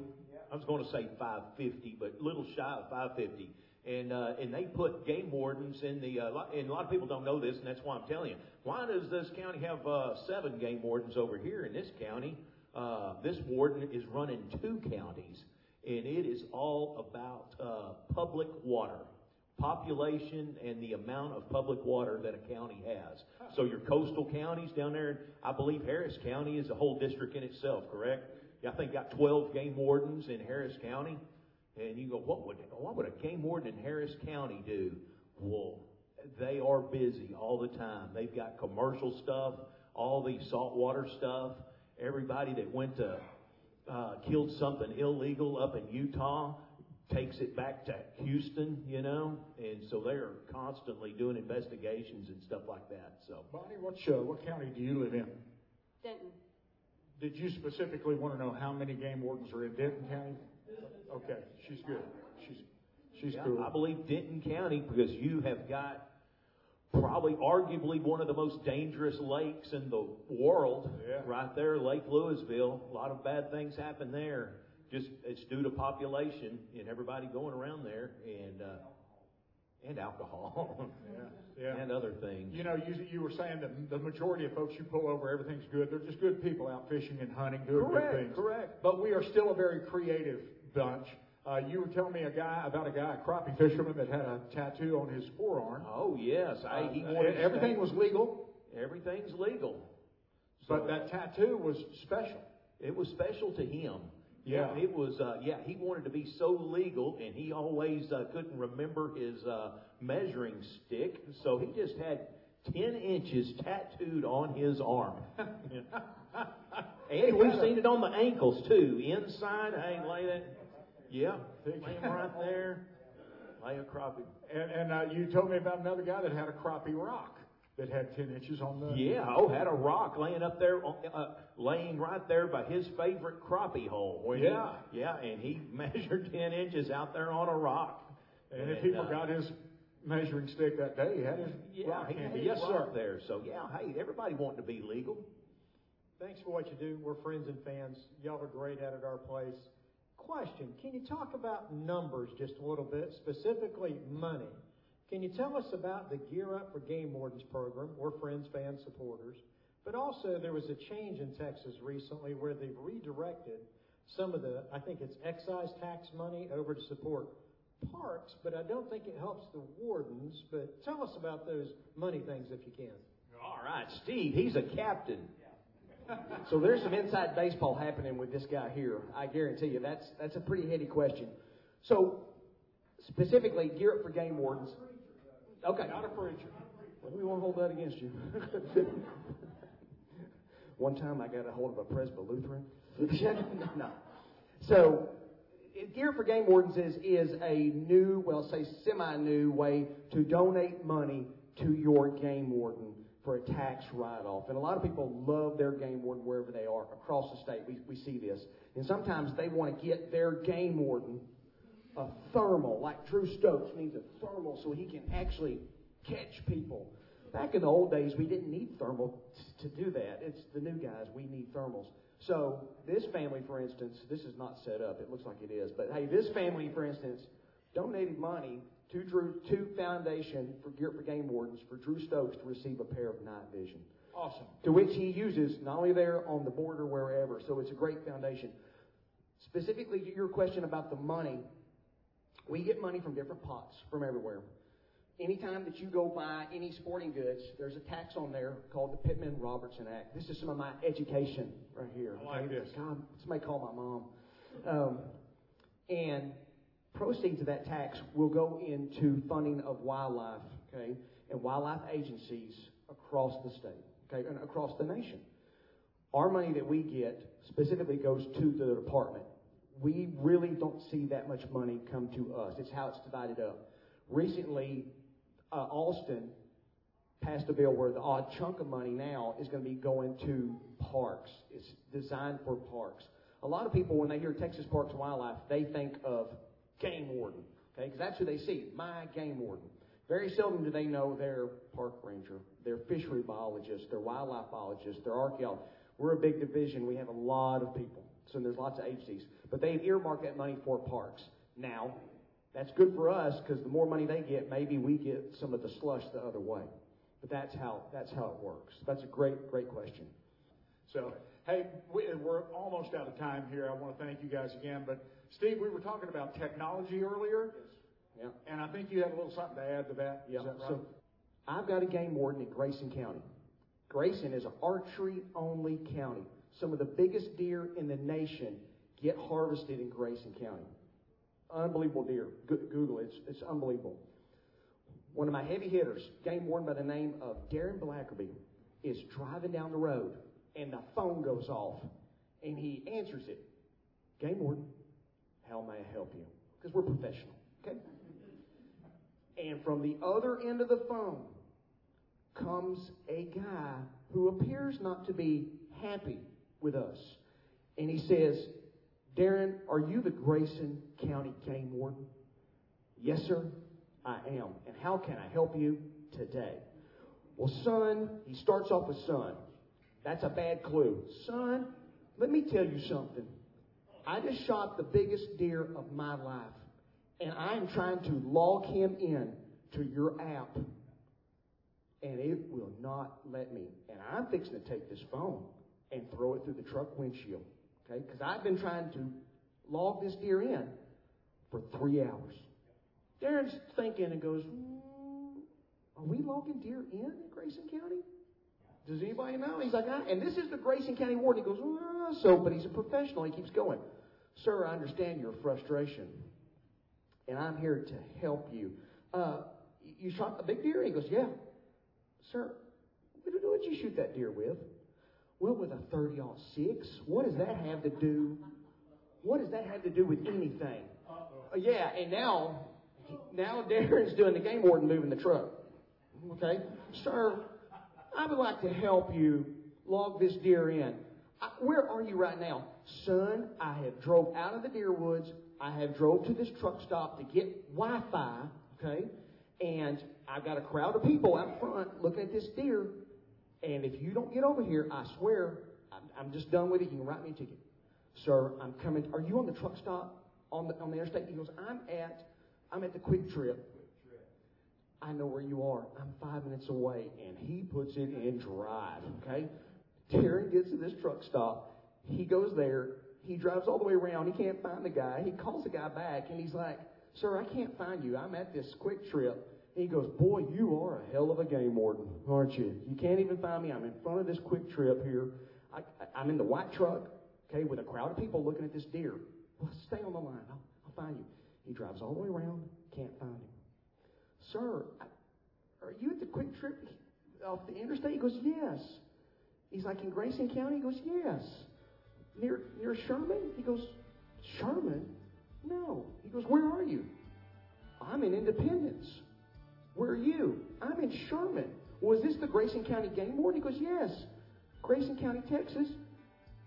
I was going to say 550, but a little shy of 550. And uh, and they put game wardens in the uh, and a lot of people don't know this, and that's why I'm telling you. Why does this county have uh, seven game wardens over here in this county? Uh, this warden is running two counties, and it is all about uh, public water population and the amount of public water that a county has. So your coastal counties down there, I believe Harris County is a whole district in itself, correct? I think got 12 game wardens in Harris County. And you go, what would what would a game warden in Harris County do? Well, they are busy all the time. They've got commercial stuff, all the saltwater stuff. Everybody that went to uh, killed something illegal up in Utah takes it back to Houston, you know, and so they are constantly doing investigations and stuff like that. So, Bonnie, what show? What county do you live in? Denton. Did you specifically want to know how many game wardens are in Denton County? Okay, she's good. She's she's yeah, cool. I believe Denton County because you have got probably arguably one of the most dangerous lakes in the world Yeah. right there, Lake Lewisville. A lot of bad things happen there. Just it's due to population and everybody going around there and uh, and alcohol Yeah, yeah. and other things. You know, you, you were saying that the majority of folks you pull over, everything's good. They're just good people out fishing and hunting, doing Correct, good things. correct. But we are still a very creative bunch. Uh, you were telling me a guy about a guy, a crappie fisherman that had a tattoo on his forearm. Oh yes, I, he Uh, wanted everything was legal, Everything's legal. but that tattoo was special. It was special to him. Yeah. it was. Uh, yeah, he wanted to be so legal, and he always uh, couldn't remember his uh, measuring stick, so he just had ten inches tattooed on his arm. and we've seen it on the ankles too, inside. Hey, lay that. Yeah, lay him right there. Lay a crappie. And, and uh, you told me about another guy that had a crappie rock that had 10 inches on the. Yeah, oh, had a rock laying up there, uh, laying right there by his favorite crappie hole. Where he- Yeah. yeah, and he measured 10 inches out there on a rock. And if he uh, forgot his measuring stick that day, he had his yeah, rock he had handy. his Yes, rock sir. there. So, yeah, hey, everybody wanting to be legal. Thanks for what you do. We're friends and fans. Y'all are great out at our place. Question Can you talk about numbers just a little bit, specifically money? Can you tell us about the Gear Up for Game Wardens program? We're friends, fans, supporters. But also, there was a change in Texas recently where they've redirected some of the, I think it's excise tax money over to support parks, but I don't think it helps the wardens. But tell us about those money things if you can. All right, Steve, he's a captain. So there's some inside baseball happening with this guy here. I guarantee you that's that's a pretty heady question. So specifically, gear up for game wardens. Okay. Not a preacher. Well, we won't hold that against you. One time I got a hold of a Presbyterian. no. So, Gear for Game Wardens is, is a new, well, say semi-new way to donate money to your game warden for a tax write-off. And a lot of people love their game warden wherever they are across the state. We, we see this. And sometimes they want to get their game warden a thermal, like Drew Stokes needs a thermal so he can actually catch people. Back in the old days, we didn't need thermal t- to do that. It's the new guys, we need thermals. So this family, for instance, this is not set up. It looks like it is, but hey, this family, for instance, donated money to Drew to Foundation for Gear for Game Wardens for Drew Stokes to receive a pair of night vision Awesome. to which he uses not only there on the border wherever. So it's a great foundation. Specifically, to your question about the money, we get money from different pots from everywhere. Anytime that you go buy any sporting goods, there's a tax on there called the Pittman Robertson Act. This is some of my education right here. I like okay? this. God, somebody call my mom. Um, and proceeds of that tax will go into funding of wildlife, okay, and wildlife agencies across the state, okay, and across the nation. Our money that we get specifically goes to the department. We really don't see that much money come to us. It's how it's divided up. Recently, uh, Austin passed a bill where the odd chunk of money now is going to be going to parks. It's designed for parks. A lot of people, when they hear Texas Parks Wildlife, they think of game warden, okay? Because that's who they see, my game warden. Very seldom do they know their park ranger, their fishery biologist, their wildlife biologist, their archaeologist. We're a big division. We have a lot of people. So there's lots of agencies. But they've earmarked that money for parks. Now, that's good for us because the more money they get, maybe we get some of the slush the other way. But that's how that's how it works. That's a great great question. So, hey, we, are almost out of time here. I want to thank you guys again. But Steve, we were talking about technology earlier. Yeah. And I think you had a little something to add to that. Yeah. Is that right? So, I've got a game warden in Grayson County. Grayson is an archery only county. Some of the biggest deer in the nation get harvested in Grayson County. Unbelievable deer. Google it. It's, it's unbelievable. One of my heavy hitters, game warden by the name of Darren Blackerby, is driving down the road and the phone goes off and he answers it. Game warden, how may I help you? Because we're professional. Okay? And from the other end of the phone comes a guy who appears not to be happy with us. And he says, Darren, are you the Grayson County Game Warden? Yes, sir, I am. And how can I help you today? Well, son, he starts off with son. That's a bad clue. Son, let me tell you something. I just shot the biggest deer of my life, and I'm trying to log him in to your app and it will not let me. And I'm fixing to take this phone and throw it through the truck windshield. Okay? Because I've been trying to log this deer in for three hours. Darren's thinking and goes, mm, Are we logging deer in in Grayson County? Does anybody know? He's like, ah. and this is the Grayson County warden. He goes, ah, so, but he's a professional. He keeps going. Sir, I understand your frustration, and I'm here to help you. Uh, you shot a big deer? He goes, yeah. Sir, what did you shoot that deer with? Well, with a 30 6. What does that have to do? What does that have to do with anything? Uh, yeah, and now, now Darren's doing the game warden moving the truck. Okay, sir, I would like to help you log this deer in. Where are you right now, son? I have drove out of the deer woods. I have drove to this truck stop to get Wi-Fi. Okay, and I've got a crowd of people out front looking at this deer. And if you don't get over here, I swear, I'm, I'm just done with it. You can write me a ticket. Sir, I'm coming. Are you on the truck stop on the, on the interstate? He goes, I'm at, I'm at the QuikTrip. I know where you are. I'm five minutes away. And he puts it in drive, okay? Darren gets to this truck stop. He goes there. He drives all the way around. He can't find the guy. He calls the guy back and he's like, Sir, I can't find you. I'm at this QuikTrip. He goes, Boy, you are a hell of a game warden, aren't you? You can't even find me. I'm in front of this QuikTrip here. I, am in the white truck, okay, with a crowd of people looking at this deer. Well, stay on the line. I'll, I'll find you. He drives all the way around, can't find him. Sir, I, are you at the QuikTrip off the interstate? He goes, Yes. He's like, In Grayson County? He goes, Yes. Near, near Sherman? He goes, Sherman? No. He goes, Where are you? I'm in Independence. Where are you? I'm in Sherman. Was this the Grayson County game warden? He goes, Yes. Grayson County, Texas.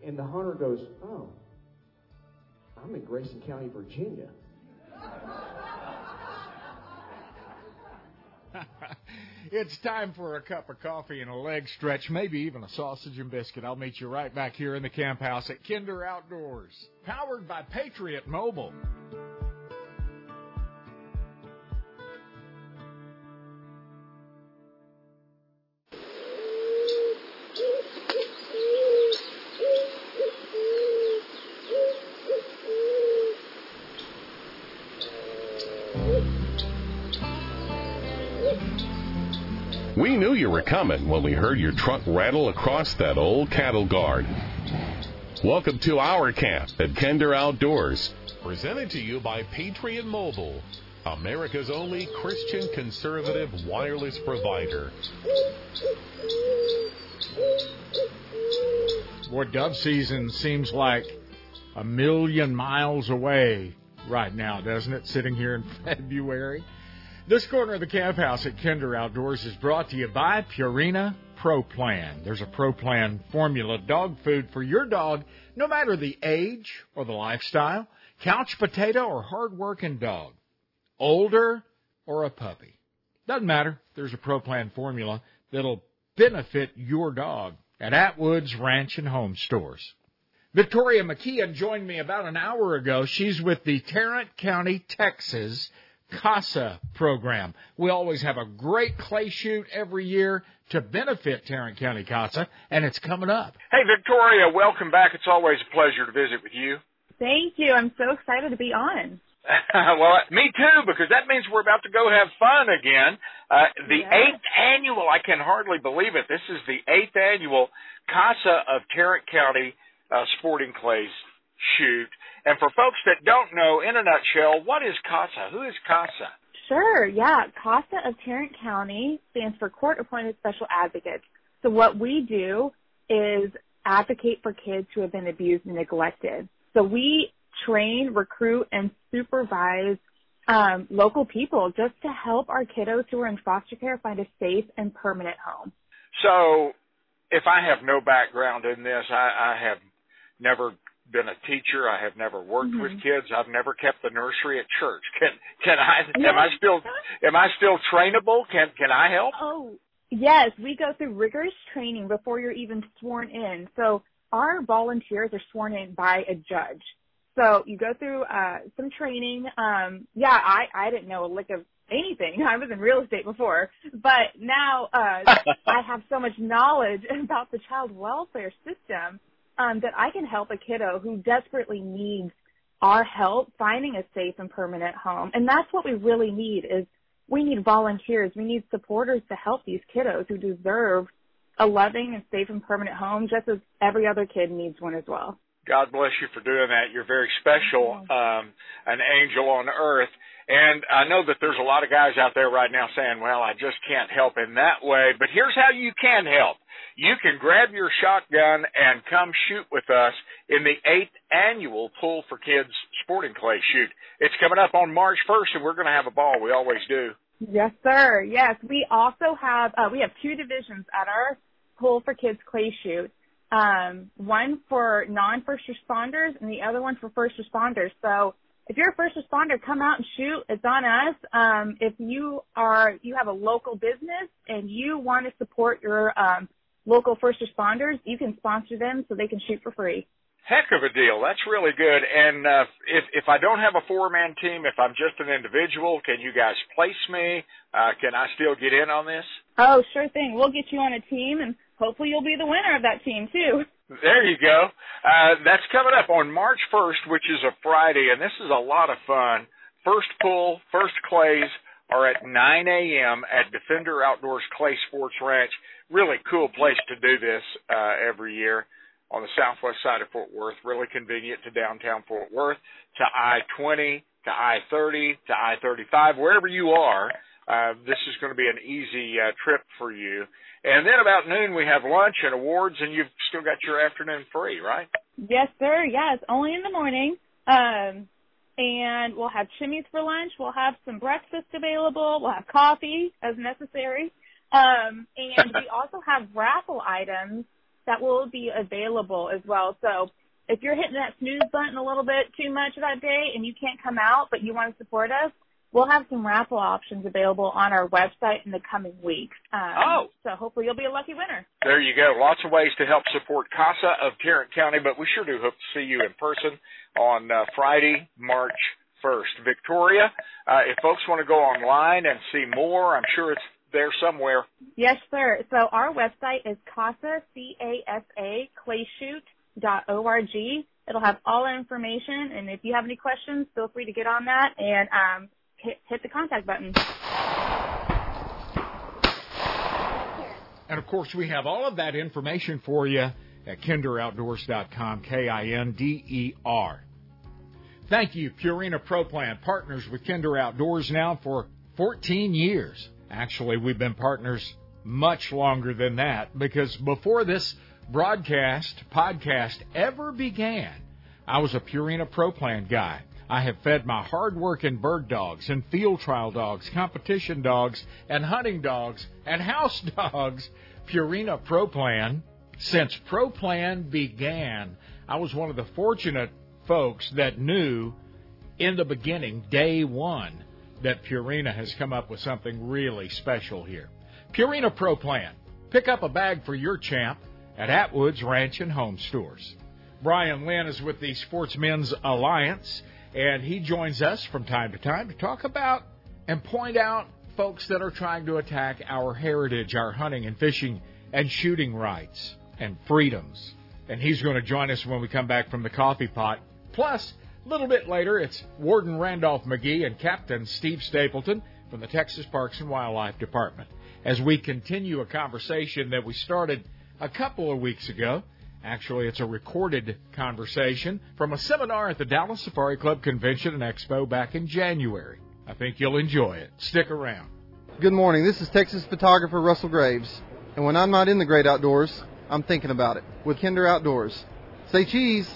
And the hunter goes, Oh, I'm in Grayson County, Virginia. It's time for a cup of coffee and a leg stretch, maybe even a sausage and biscuit. I'll meet you right back here in the camp house at Kinder Outdoors, powered by Patriot Mobile. We knew you were coming when we heard your truck rattle across that old cattle guard. Welcome to our camp at Kinder Outdoors, Presented to you by Patriot Mobile, America's only Christian conservative wireless provider. Boy, dove season seems like a million miles away right now, doesn't it? Sitting here in February. This corner of the camp house at Kinder Outdoors is brought to you by Purina Pro Plan. There's a Pro Plan formula dog food for your dog, no matter the age or the lifestyle, couch potato or hard working dog, older or a puppy. Doesn't matter. There's a Pro Plan formula that'll benefit your dog at Atwood's Ranch and Home Stores. Victoria McKeon joined me about an hour ago. She's with the Tarrant County, Texas CASA program. We always have a great clay shoot every year to benefit Tarrant County CASA, and it's coming up. Hey, Victoria, welcome back. It's always a pleasure to visit with you. Thank you. I'm so excited to be on. well, me too, because that means we're about to go have fun again. Uh, the Yes. eighth annual, I can hardly believe it. This is the eighth annual CASA of Tarrant County uh, Sporting Clays shoot. And for folks that don't know, in a nutshell, what is CASA? Who is CASA? Sure, yeah. CASA of Tarrant County stands for Court Appointed Special Advocates. So what we do is advocate for kids who have been abused and neglected. So we train, recruit, and supervise um, local people just to help our kiddos who are in foster care find a safe and permanent home. So, if I have no background in this, I, I have never been a teacher. I have never worked with kids. I've never kept the nursery at church. Can can I? Am I still am I still trainable? Can can I help? Oh, yes, we go through rigorous training before you're even sworn in. So our volunteers are sworn in by a judge. So you go through uh, some training. Um, yeah, I I didn't know a lick of anything. I was in real estate before, but now uh, I have so much knowledge about the child welfare system um, that I can help a kiddo who desperately needs our help finding a safe and permanent home. And that's what we really need is we need volunteers. We need supporters to help these kiddos who deserve a loving and safe and permanent home just as every other kid needs one as well. God bless you for doing that. You're very special, um, an angel on earth. And I know that there's a lot of guys out there right now saying, well, I just can't help in that way. But here's how you can help. You can grab your shotgun and come shoot with us in the eighth annual Pull for Kids Sporting Clay Shoot. It's coming up on March 1st and we're going to have a ball. We always do. Yes, sir. Yes, we also have uh, we have two divisions at our Pull for Kids Clay Shoot. Um, one for non-first responders and the other one for first responders. So if you're a first responder, come out and shoot. It's on us. Um, if you are you have a local business and you want to support your um, local first responders, you can sponsor them so they can shoot for free. Heck of a deal. That's really good. And uh, if if I don't have a four man team, if I'm just an individual, can you guys place me? Uh, can I still get in on this? Oh, sure thing. We'll get you on a team and hopefully you'll be the winner of that team too. There you go. Uh, that's coming up on March 1st, which is a Friday, and this is a lot of fun. First pull, first clays are at 9 a.m. at Defender Outdoors Clay Sports Ranch. Really cool place to do this uh, every year on the southwest side of Fort Worth. Really convenient to downtown Fort Worth, to I-20, to I-30, to I-35, wherever you are. Uh, this is going to be an easy uh, trip for you. And then about noon we have lunch and awards, and you've still got your afternoon free, right? Yes, sir. It's only in the morning. Um, and we'll have chimneys for lunch. We'll have some breakfast available. We'll have coffee as necessary. Um, and we also have raffle items that will be available as well. So if you're hitting that snooze button a little bit too much that day and you can't come out, but you want to support us, we'll have some raffle options available on our website in the coming weeks. Um, Oh. So hopefully you'll be a lucky winner. There you go. Lots of ways to help support CASA of Tarrant County, but we sure do hope to see you in person on uh, Friday, March 1st. Victoria, uh, if folks want to go online and see more, I'm sure it's there somewhere. Yes, sir. So our website is CASA, C-A-S-A, clayshoot dot O-R-G. It'll have all our information, and if you have any questions, feel free to get on that and um, hit, hit the contact button. And of course, we have all of that information for you at kinderoutdoors.com, K I N D E R. Thank you, Purina Pro Plan, partners with Kinder Outdoors now for 14 years. Actually, we've been partners much longer than that because before this broadcast, podcast ever began, I was a Purina Pro Plan guy. I have fed my hard-working bird dogs and field trial dogs, competition dogs, and hunting dogs, and house dogs Purina Pro Plan since Pro Plan began. I was one of the fortunate folks that knew in the beginning, day one, that Purina has come up with something really special here. Purina Pro Plan. Pick up a bag for your champ at Atwood's Ranch and Home Stores. Brian Lynn is with the Sportsmen's Alliance, and he joins us from time to time to talk about and point out folks that are trying to attack our heritage, our hunting and fishing and shooting rights and freedoms. And he's going to join us when we come back from the coffee pot. Plus, a little bit later, it's Warden Randolph McGee and Captain Steve Stapleton from the Texas Parks and Wildlife Department as we continue a conversation that we started a couple of weeks ago. Actually, it's a recorded conversation from a seminar at the Dallas Safari Club Convention and Expo back in January. I think you'll enjoy it. Stick around. Good morning. This is Texas photographer Russell Graves. And when I'm not in the great outdoors, I'm thinking about it with Kinder Outdoors. Say cheese.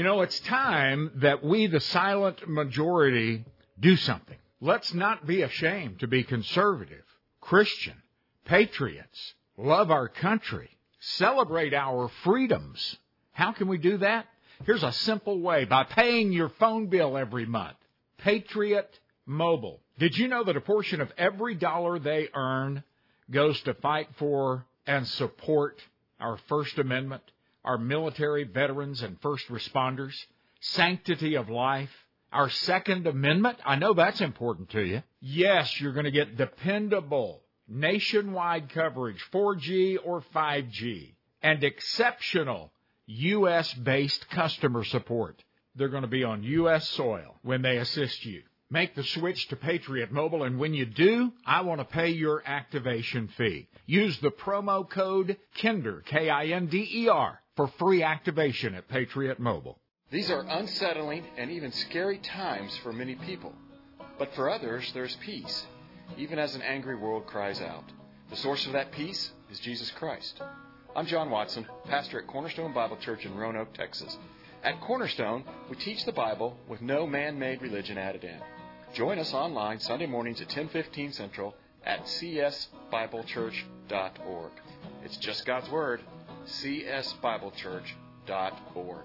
You know, it's time that we, the silent majority, do something. Let's not be ashamed to be conservative, Christian, patriots, love our country, celebrate our freedoms. How can we do that? Here's a simple way by paying your phone bill every month. Patriot Mobile. Did you know that a portion of every dollar they earn goes to fight for and support our First Amendment? Our military veterans and first responders, sanctity of life, our Second Amendment. I know that's important to you. Yes, you're going to get dependable nationwide coverage, 4G or 5G, and exceptional U.S. based customer support. They're going to be on U.S. soil when they assist you. Make the switch to Patriot Mobile, and when you do, I want to pay your activation fee. Use the promo code KINDER, K-I-N-D-E-R, for free activation at Patriot Mobile. These are unsettling and even scary times for many people. But for others, there's peace, even as an angry world cries out. The source of that peace is Jesus Christ. I'm John Watson, pastor at Cornerstone Bible Church in Roanoke, Texas. At Cornerstone, we teach the Bible with no man-made religion added in. Join us online Sunday mornings at 10:15 Central at csbiblechurch.org. It's just God's word. csbiblechurch.org.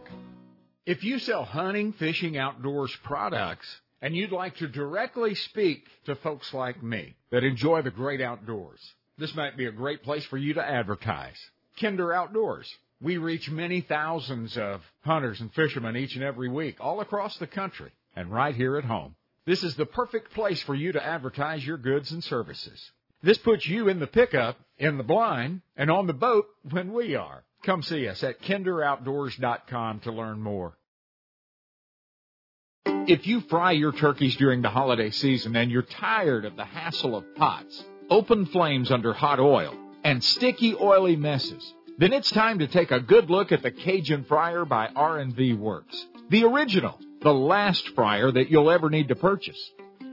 If you sell hunting, fishing, outdoors products, and you'd like to directly speak to folks like me that enjoy the great outdoors, this might be a great place for you to advertise. Kinder Outdoors. We reach many thousands of hunters and fishermen each and every week all across the country and right here at home. This is the perfect place for you to advertise your goods and services. This puts you in the pickup, in the blind, and on the boat when we are. Come see us at kinderoutdoors.com to learn more. If you fry your turkeys during the holiday season and you're tired of the hassle of pots, open flames under hot oil, and sticky oily messes, then it's time to take a good look at the Cajun Fryer by R&V Works. The original the last fryer that you'll ever need to purchase.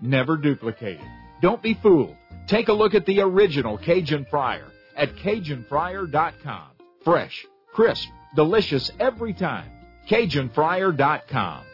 never duplicated. Don't be fooled. Take a look at the original Cajun Fryer at CajunFryer.com. Fresh, crisp, delicious every time. CajunFryer.com.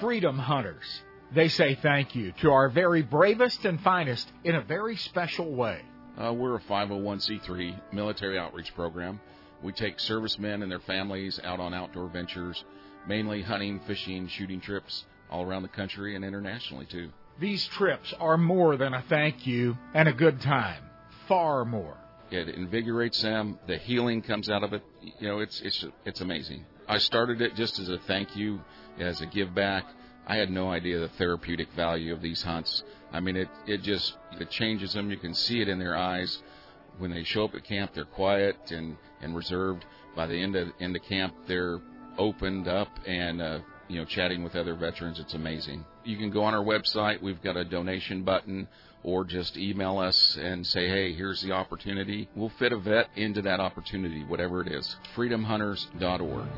Freedom Hunters. They say thank you to our very bravest and finest in a very special way. Uh, we're a 501c3 military outreach program. We take servicemen and their families out on outdoor ventures, mainly hunting, fishing, shooting trips all around the country and internationally too. these trips are more than a thank you and a good time. Far more. It invigorates them. The healing comes out of it. You know, it's it's it's amazing. I started it just as a thank you, as a give back. I had no idea the therapeutic value of these hunts. I mean, it it just it changes them. You can see it in their eyes when they show up at camp. They're quiet and and reserved. By the end of end of camp, they're opened up and uh, you know chatting with other veterans. It's amazing. You can go on our website. We've got a donation button, or just email us and say, hey, here's the opportunity. We'll fit a vet into that opportunity, whatever it is. FreedomHunters.org.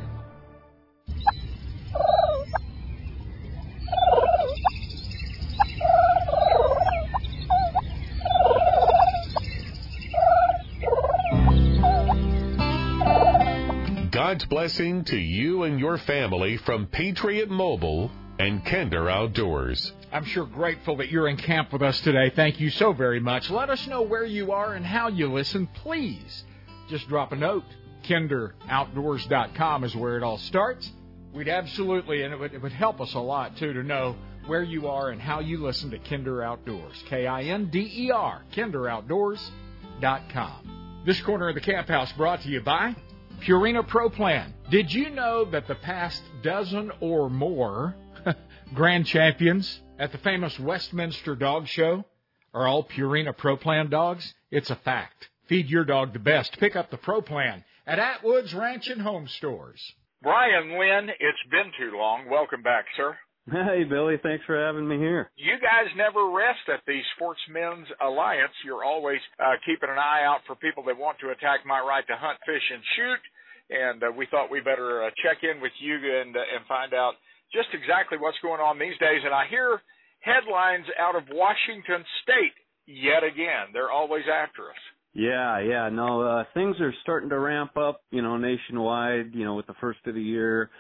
God's blessing to you and your family from Patriot Mobile and Kinder Outdoors. I'm sure grateful that you're in camp with us today. Thank you so very much. Let us know where you are and how you listen. Please just drop a note. KinderOutdoors.com is where it all starts. We'd absolutely, and it would, it would help us a lot too to know where you are and how you listen to Kinder Outdoors. K I N D E R, KinderOutdoors.com. This corner of the camp house brought to you by Purina Pro Plan. Did you know that the past dozen or more grand champions at the famous Westminster Dog Show are all Purina Pro Plan dogs? It's a fact. Feed your dog the best. Pick up the Pro Plan at Atwood's Ranch and Home Stores. Brian Lynn, it's been too long. Welcome back, sir. Hey, Billy. Thanks for having me here. You guys never rest at the Sportsmen's Alliance. You're always uh, keeping an eye out for people that want to attack my right to hunt, fish, and shoot. And uh, we thought we better uh, check in with you and uh, and find out just exactly what's going on these days. And I hear headlines out of Washington State yet again. They're always after us. Yeah, yeah, no, uh, things are starting to ramp up, you know, nationwide, you know, with the first of the year,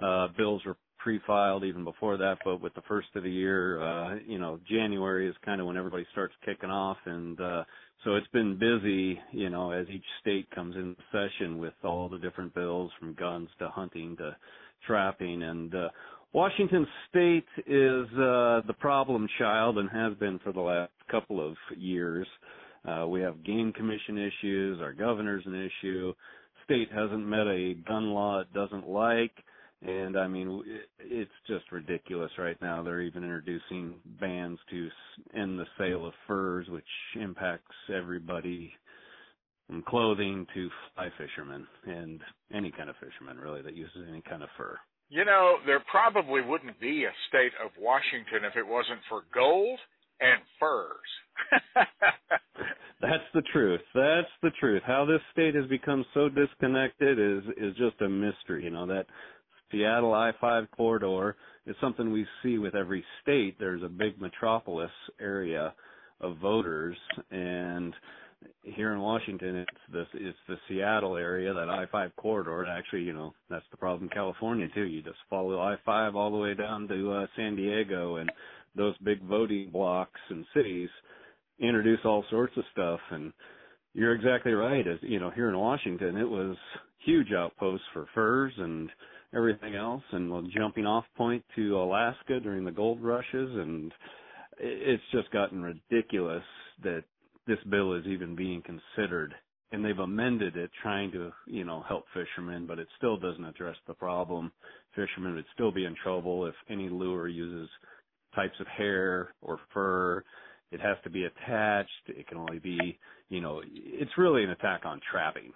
uh, bills were pre-filed even before that, but with the first of the year, uh, you know, January is kind of when everybody starts kicking off and, uh, so it's been busy, you know, as each state comes in session with all the different bills from guns to hunting to trapping and, uh, Washington State is uh, the problem child and has been for the last couple of years. Uh, we have game commission issues. Our governor's an issue. State hasn't met a gun law it doesn't like. And I mean, it's just ridiculous right now. They're even introducing bans to end the sale of furs, which impacts everybody from clothing to fly fishermen and any kind of fisherman really that uses any kind of fur. You know, there probably wouldn't be a state of Washington if it wasn't for gold and furs. That's the truth. That's the truth. How this state has become so disconnected is is just a mystery. You know that Seattle I-5 corridor is something we see with every state. There's a big metropolis area of voters, and here in Washington, it's the it's the Seattle area, that I-5 corridor. Actually, you know, that's the problem in California too. You just follow I-5 all the way down to uh, San Diego, and those big voting blocks and cities introduce all sorts of stuff. And you're exactly right. As you know, here in Washington, it was huge outposts for furs and everything else, and a jumping off point to Alaska during the gold rushes, and it's just gotten ridiculous that this bill is even being considered and they've amended it trying to, you know, help fishermen, but it still doesn't address the problem. Fishermen would still be in trouble if any lure uses types of hair or fur. It has to be attached. It can only be, you know, it's really an attack on trapping.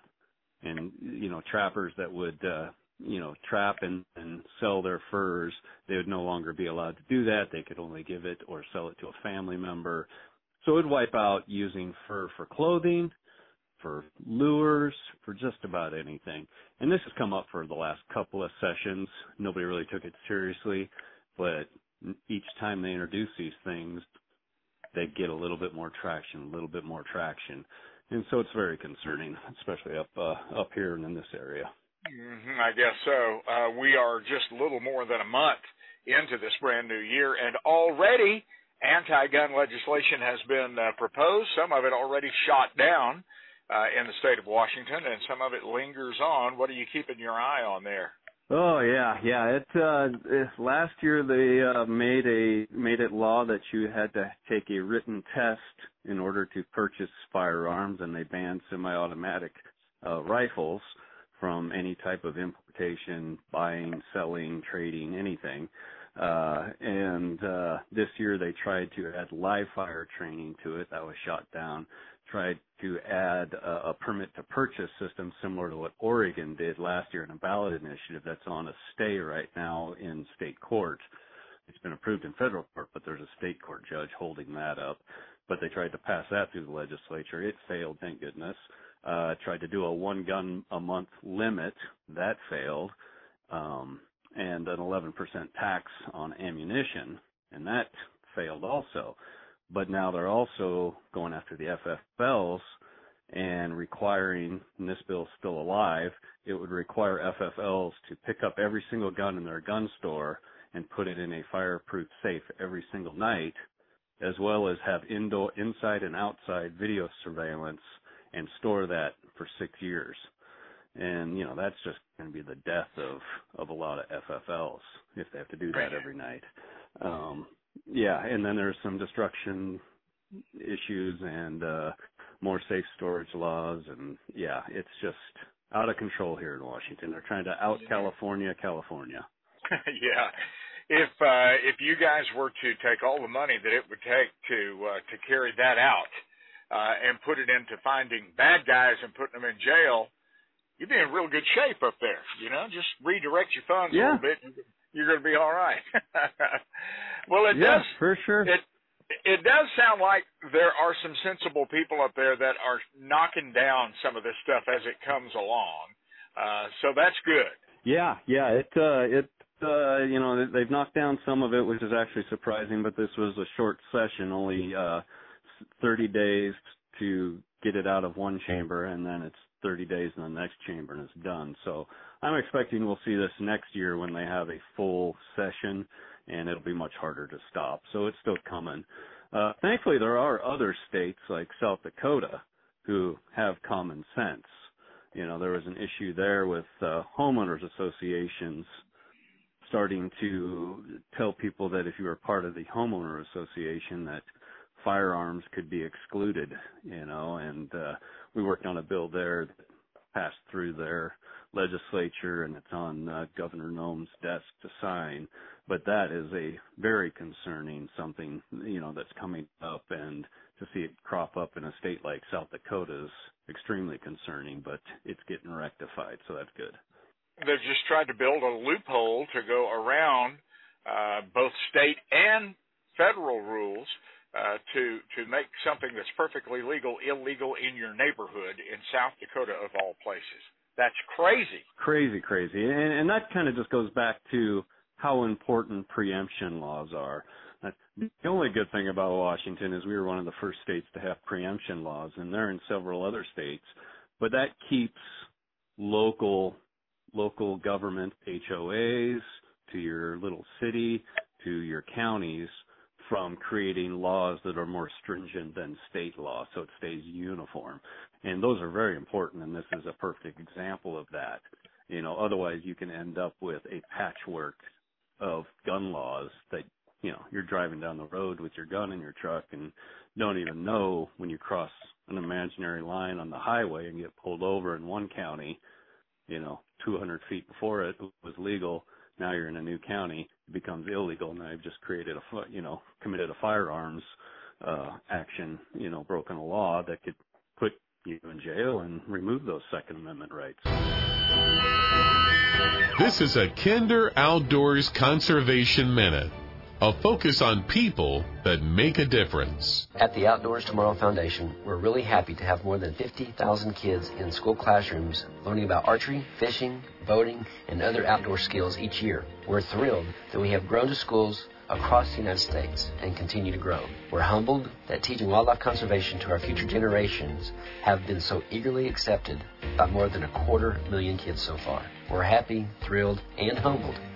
And, you know, trappers that would, uh, you know, trap and, and sell their furs, they would no longer be allowed to do that. They could only give it or sell it to a family member. So it would wipe out using fur for clothing, for lures, for just about anything. And this has come up for the last couple of sessions. Nobody really took it seriously, but each time they introduce these things, they get a little bit more traction, a little bit more traction. And so it's very concerning, especially up uh, up here and in this area. Mm-hmm, I guess so. Uh, we are just a little more than a month into this brand new year, and already anti-gun legislation has been uh, proposed. Some of it already shot down uh, in the state of Washington, and some of it lingers on. What are you keeping your eye on there? Oh yeah, yeah. It uh it, last year they uh made a made it law that you had to take a written test in order to purchase firearms and they banned semi-automatic uh rifles from any type of importation, buying, selling, trading, anything. Uh and uh this year they tried to add live fire training to it. That was shot down tried to add a, a permit to purchase system similar to what Oregon did last year in a ballot initiative that's on a stay right now in state court. It's been approved in federal court, but there's a state court judge holding that up. But they tried to pass that through the legislature. It failed, thank goodness. Uh, tried to do a one gun a month limit. That failed. Um, and an 11% tax on ammunition. And that failed also but now they're also going after the FFLs and requiring, and this bill's still alive, it would require FFLs to pick up every single gun in their gun store and put it in a fireproof safe every single night, as well as have indoor, inside and outside video surveillance and store that for six years. And, you know, that's just going to be the death of, of a lot of FFLs if they have to do that every night. Um, yeah, and then there's some destruction issues and uh more safe storage laws and yeah, it's just out of control here in Washington. They're trying to out California, California. yeah. If uh if you guys were to take all the money that it would take to uh to carry that out uh and put it into finding bad guys and putting them in jail, you'd be in real good shape up there, you know? Just redirect your funds yeah. a little bit And you're going to be all right. well, it yeah, does for sure. It it does sound like there are some sensible people up there that are knocking down some of this stuff as it comes along. Uh, so that's good. Yeah, yeah. It uh, it uh, you know they've knocked down some of it, which is actually surprising. But this was a short session, only uh, 30 days to get it out of one chamber, and then it's 30 days in the next chamber and it's done. So I'm expecting we'll see this next year when they have a full session and it'll be much harder to stop. So it's still coming. Uh, thankfully there are other states like South Dakota who have common sense. You know, there was an issue there with uh, homeowners associations starting to tell people that if you were part of the homeowner association that firearms could be excluded, you know, and uh we worked on a bill there that passed through their legislature and it's on uh, Governor Noem's desk to sign. But that is a very concerning something, you know, that's coming up and to see it crop up in a state like South Dakota is extremely concerning, but it's getting rectified, so that's good. They've just tried to build a loophole to go around uh, both state and federal rules uh, to to make something that's perfectly legal illegal in your neighborhood in South Dakota of all places. That's crazy. Crazy, crazy, and, and that kind of just goes back to how important preemption laws are. The only good thing about Washington is we were one of the first states to have preemption laws, and they're in several other states. But that keeps local local government HOAs to your little city to your counties from creating laws that are more stringent than state law so it stays uniform. And those are very important and this is a perfect example of that. You know, otherwise you can end up with a patchwork of gun laws that, you know, you're driving down the road with your gun in your truck and don't even know when you cross an imaginary line on the highway and get pulled over in one county, you know, 200 feet before it was legal now you're in a new county, becomes illegal. Now you've just created a, you know, committed a firearms uh, action, you know, broken a law that could put you in jail and remove those Second Amendment rights. This is a Kinder Outdoors Conservation Minute a focus on people that make a difference. At the Outdoors Tomorrow Foundation, we're really happy to have more than 50,000 kids in school classrooms learning about archery, fishing, boating, and other outdoor skills each year. We're thrilled that we have grown to schools across the United States and continue to grow. We're humbled that teaching wildlife conservation to our future generations have been so eagerly accepted by more than a quarter million kids so far. We're happy, thrilled, and humbled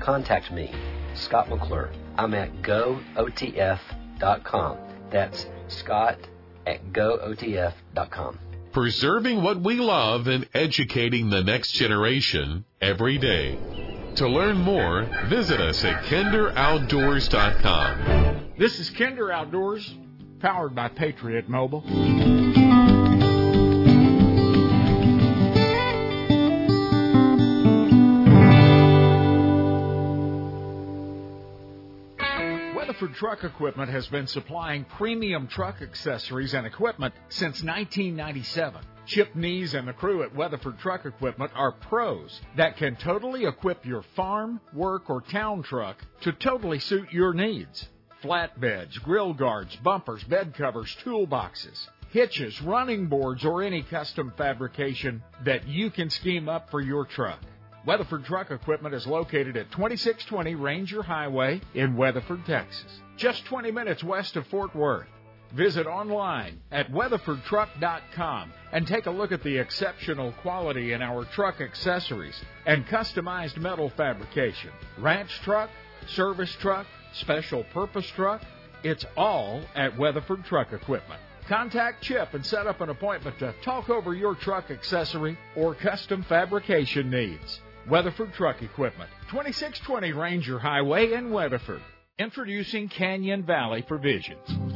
contact me, Scott McClure. I'm at gootf.com. That's Scott at gootf.com. Preserving what we love and educating the next generation every day. To learn more, visit us at kinderoutdoors.com. This is Kinder Outdoors, powered by Patriot Mobile. Weatherford Truck Equipment has been supplying premium truck accessories and equipment since 1997. Chip Nees and the crew at Weatherford Truck Equipment are pros that can totally equip your farm, work, or town truck to totally suit your needs. Flatbeds, grill guards, bumpers, bed covers, toolboxes, hitches, running boards, or any custom fabrication that you can scheme up for your truck. Weatherford Truck Equipment is located at 2620 Ranger Highway in Weatherford, Texas, just 20 minutes west of Fort Worth. Visit online at weatherfordtruck.com and take a look at the exceptional quality in our truck accessories and customized metal fabrication. Ranch truck, service truck, special purpose truck, it's all at Weatherford Truck Equipment. Contact Chip and set up an appointment to talk over your truck accessory or custom fabrication needs. Weatherford Truck Equipment, 2620 Ranger Highway in Weatherford. Introducing Canyon Valley Provisions.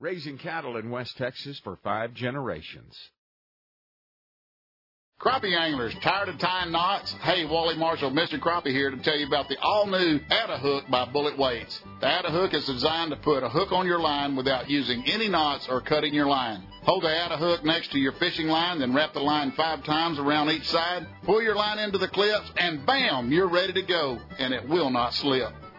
Raising cattle in West Texas for five generations. Crappie anglers, tired of tying knots? Hey, Wally Marshall, Mr. Crappie here to tell you about the all-new Atta Hook by Bullet Weights. The Atta Hook is designed to put a hook on your line without using any knots or cutting your line. Hold the Atta Hook next to your fishing line, then wrap the line five times around each side. Pull your line into the clips, and bam, you're ready to go, and it will not slip.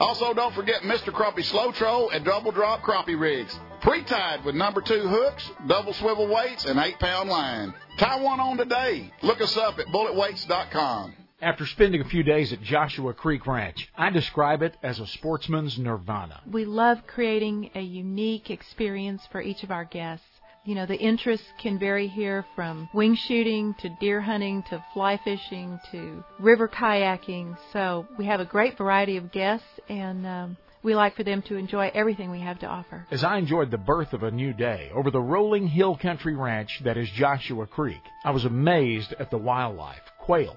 Also, don't forget Mr. Crappie Slow Troll and Double Drop Crappie Rigs. Pre-tied with number two hooks, double swivel weights, and eight pound line. Tie one on today. Look us up at bulletweights.com. After spending a few days at Joshua Creek Ranch, I describe it as a sportsman's nirvana. We love creating a unique experience for each of our guests. You know, the interests can vary here from wing shooting to deer hunting to fly fishing to river kayaking. So we have a great variety of guests and um, we like for them to enjoy everything we have to offer. As I enjoyed the birth of a new day over the rolling hill country ranch that is Joshua Creek, I was amazed at the wildlife quail,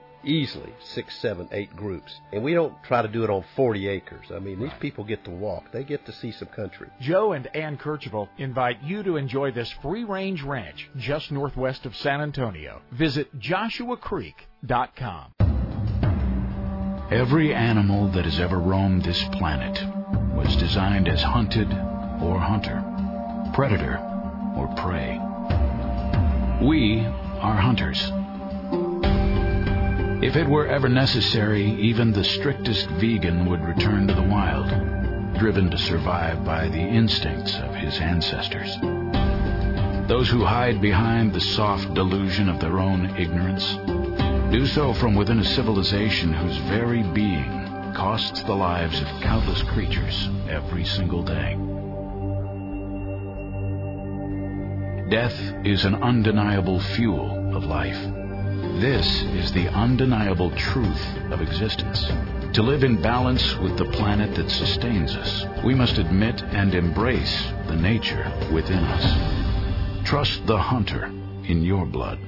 easily six, seven, eight groups. And we don't try to do it on 40 acres. I mean, these people get to walk. They get to see some country. Joe and Ann Kercheval invite you to enjoy this free-range ranch just northwest of San Antonio. Visit joshuacreek.com. Every animal that has ever roamed this planet was designed as hunted or hunter, predator or prey. We are hunters. If it were ever necessary, even the strictest vegan would return to the wild, driven to survive by the instincts of his ancestors. Those who hide behind the soft delusion of their own ignorance do so from within a civilization whose very being costs the lives of countless creatures every single day. Death is an undeniable fuel of life. This is the undeniable truth of existence. To live in balance with the planet that sustains us, we must admit and embrace the nature within us. Trust the hunter in your blood.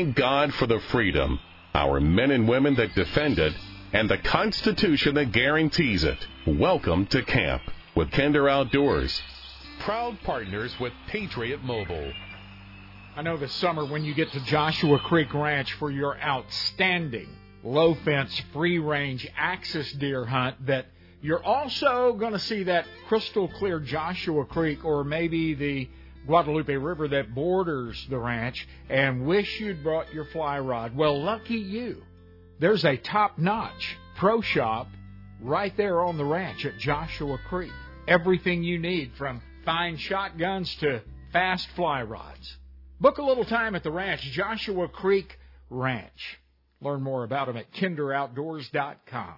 Thank God for the freedom, our men and women that defend it, and the Constitution that guarantees it. Welcome to camp with Kinder Outdoors. Proud partners with Patriot Mobile. I know this summer when you get to Joshua Creek Ranch for your outstanding low fence, free range axis deer hunt that you're also going to see that crystal clear Joshua Creek or maybe the Guadalupe River that borders the ranch and wish you'd brought your fly rod. Well, lucky you. There's a top notch pro shop right there on the ranch at Joshua Creek. Everything you need from fine shotguns to fast fly rods. Book a little time at the ranch, Joshua Creek Ranch. Learn more about them at kinderoutdoors.com.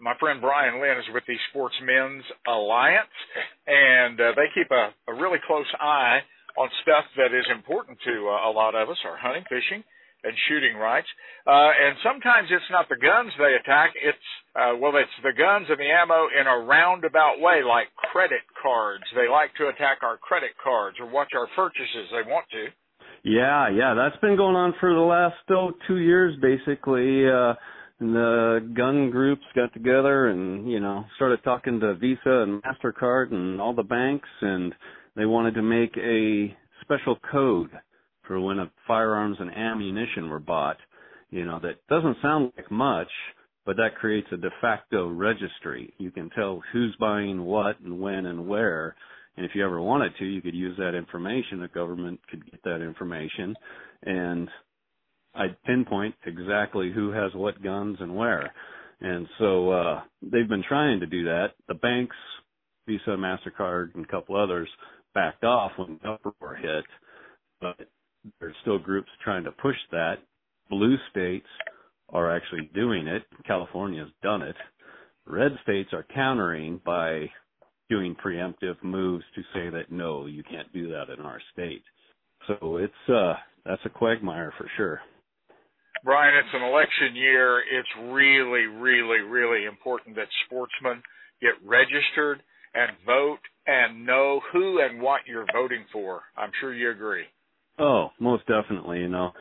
My friend Brian Lynn is with the Sportsmen's Alliance, and uh, they keep a, a really close eye on stuff that is important to uh, a lot of us, our hunting, fishing, and shooting rights. Uh, and sometimes it's not the guns they attack, it's, uh, well, it's the guns and the ammo in a roundabout way, like credit cards. They like to attack our credit cards or watch our purchases. They want to. Yeah, yeah, that's been going on for the last oh, two years, basically. Uh, and the gun groups got together and you know started talking to Visa and Mastercard and all the banks, and they wanted to make a special code for when firearms and ammunition were bought. You know that doesn't sound like much, but that creates a de facto registry. You can tell who's buying what and when and where. And if you ever wanted to, you could use that information. The government could get that information and I'd pinpoint exactly who has what guns and where. And so uh they've been trying to do that. The banks, Visa, Mastercard, and a couple others backed off when the uproar hit, but there's still groups trying to push that. Blue states are actually doing it. California's done it. Red states are countering by doing preemptive moves to say that no, you can't do that in our state. So it's uh that's a quagmire for sure. Brian, it's an election year. It's really, really, really important that sportsmen get registered and vote and know who and what you're voting for. I'm sure you agree. Oh, most definitely. You know,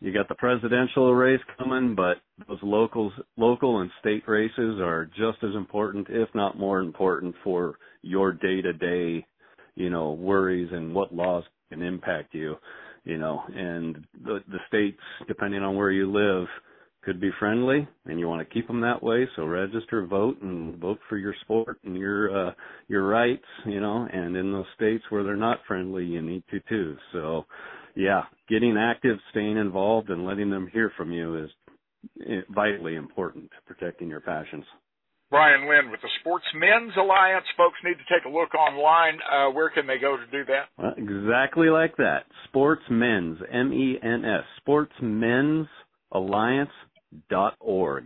you got the presidential race coming, but those locals, local and state races are just as important, if not more important, for your day to day, you know, worries and what laws can impact you you know, and the, the states, depending on where you live, could be friendly, and you want to keep them that way. So register, vote, and vote for your sport and your uh, your rights, you know. And in those states where they're not friendly, you need to too. So, yeah, getting active, staying involved, and letting them hear from you is eh, vitally important to protecting your passions. Brian Lynn with the Sportsmen's Alliance. Folks need to take a look online. Uh, where can they go to do that? Well, exactly like that. Sportsmen's, M-E-N-S, sportsmen'salliance.org.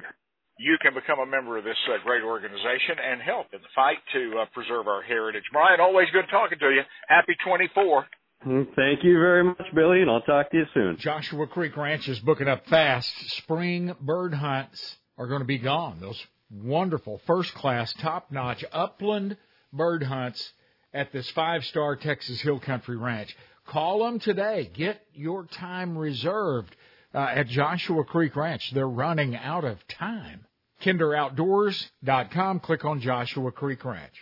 You can become a member of this uh, great organization and help in the fight to uh, preserve our heritage. Brian, always good talking to you. Happy 24. Mm, thank you very much, Billy, and I'll talk to you soon. Joshua Creek Ranch is booking up fast. Spring bird hunts are going to be gone. Those wonderful, first class, top notch upland bird hunts at this five star Texas Hill Country Ranch. Call them today. Get your time reserved uh, at Joshua Creek Ranch. They're running out of time. KinderOutdoors.com. Click on Joshua Creek Ranch.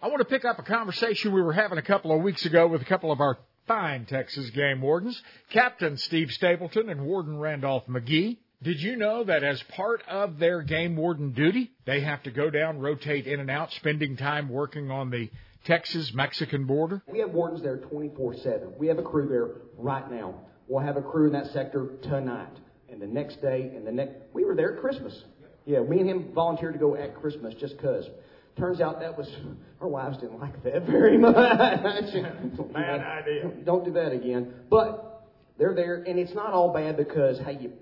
I want to pick up a conversation we were having a couple of weeks ago with a couple of our fine Texas game wardens, Captain Steve Stapleton and Warden Randolph McGee. Did you know that as part of their game warden duty, they have to go down, rotate in and out, spending time working on the Texas Mexican border? We have wardens there 24 7. We have a crew there right now. We'll have a crew in that sector tonight and the next day and the next. We were there at Christmas. Yeah, me and him volunteered to go at Christmas just because. Turns out that was our wives didn't like that very much. Bad idea. Don't do that again. But they're there, and it's not all bad because hey, you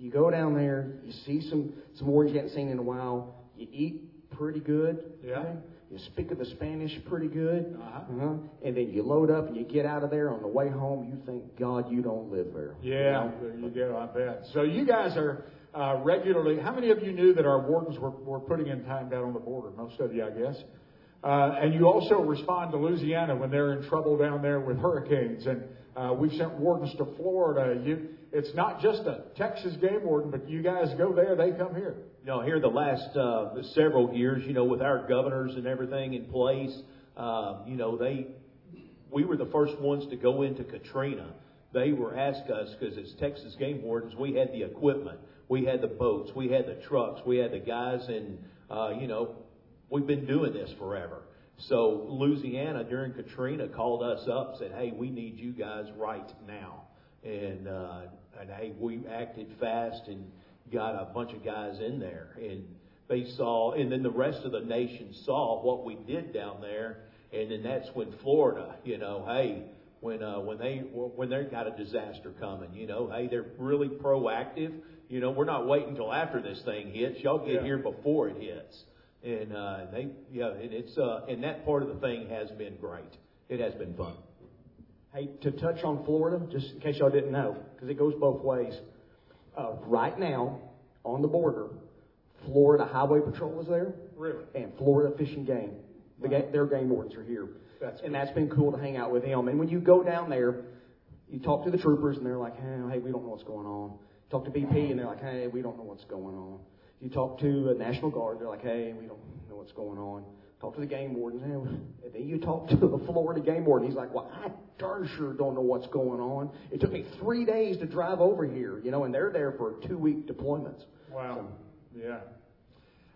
you go down there, you see some some wardens you haven't seen in a while. You eat pretty good. Yeah. okay? You speak of the Spanish pretty good. Uh-huh. Uh-huh. And then you load up and you get out of there on the way home. You think, God, you don't live there. You Yeah, know? you go. I bet. So you guys are uh, regularly. How many of you knew that our wardens were, were putting in time down on the border? Most of you, I guess. Uh, and you also respond to Louisiana when they're in trouble down there with hurricanes. And uh, we've sent wardens to Florida. You, it's not just a Texas game warden, but you guys go there, they come here. You know, here the last uh, several years, you know, with our governors and everything in place, uh, you know, they we were the first ones to go into Katrina. They were asked us because as Texas game wardens, we had the equipment, we had the boats, we had the trucks, we had the guys, and uh, you know, we've been doing this forever. So Louisiana during Katrina called us up, said, "Hey, we need you guys right now," and uh, and hey, we acted fast and got a bunch of guys in there, and they saw, and then the rest of the nation saw what we did down there, and then that's when Florida, you know, hey, when uh, when they when they got a disaster coming, you know, hey, they're really proactive. You know, we're not waiting until after this thing hits. Y'all get Yeah. here before it hits, and uh, they, yeah, and it's uh, and that part of the thing has been great. It has been fun. Hey, to touch on Florida, just in case y'all didn't know, because it goes both ways. Uh, right now, on the border, Florida Highway Patrol is there, Really? and Florida Fish and Game. The ga- their game wardens are here. That's and that's been cool to hang out with them. And when you go down there, you talk to the troopers, and they're like, hey, hey, we don't know what's going on. Talk to BP, and they're like, hey, we don't know what's going on. You talk to the National Guard, they're like, hey, we don't know what's going on. Talk to the game wardens, and then you talk to the Florida game warden. He's like, well, I darn sure don't know what's going on. It took me three days to drive over here, you know, and they're there for two-week deployments. Wow. Yeah.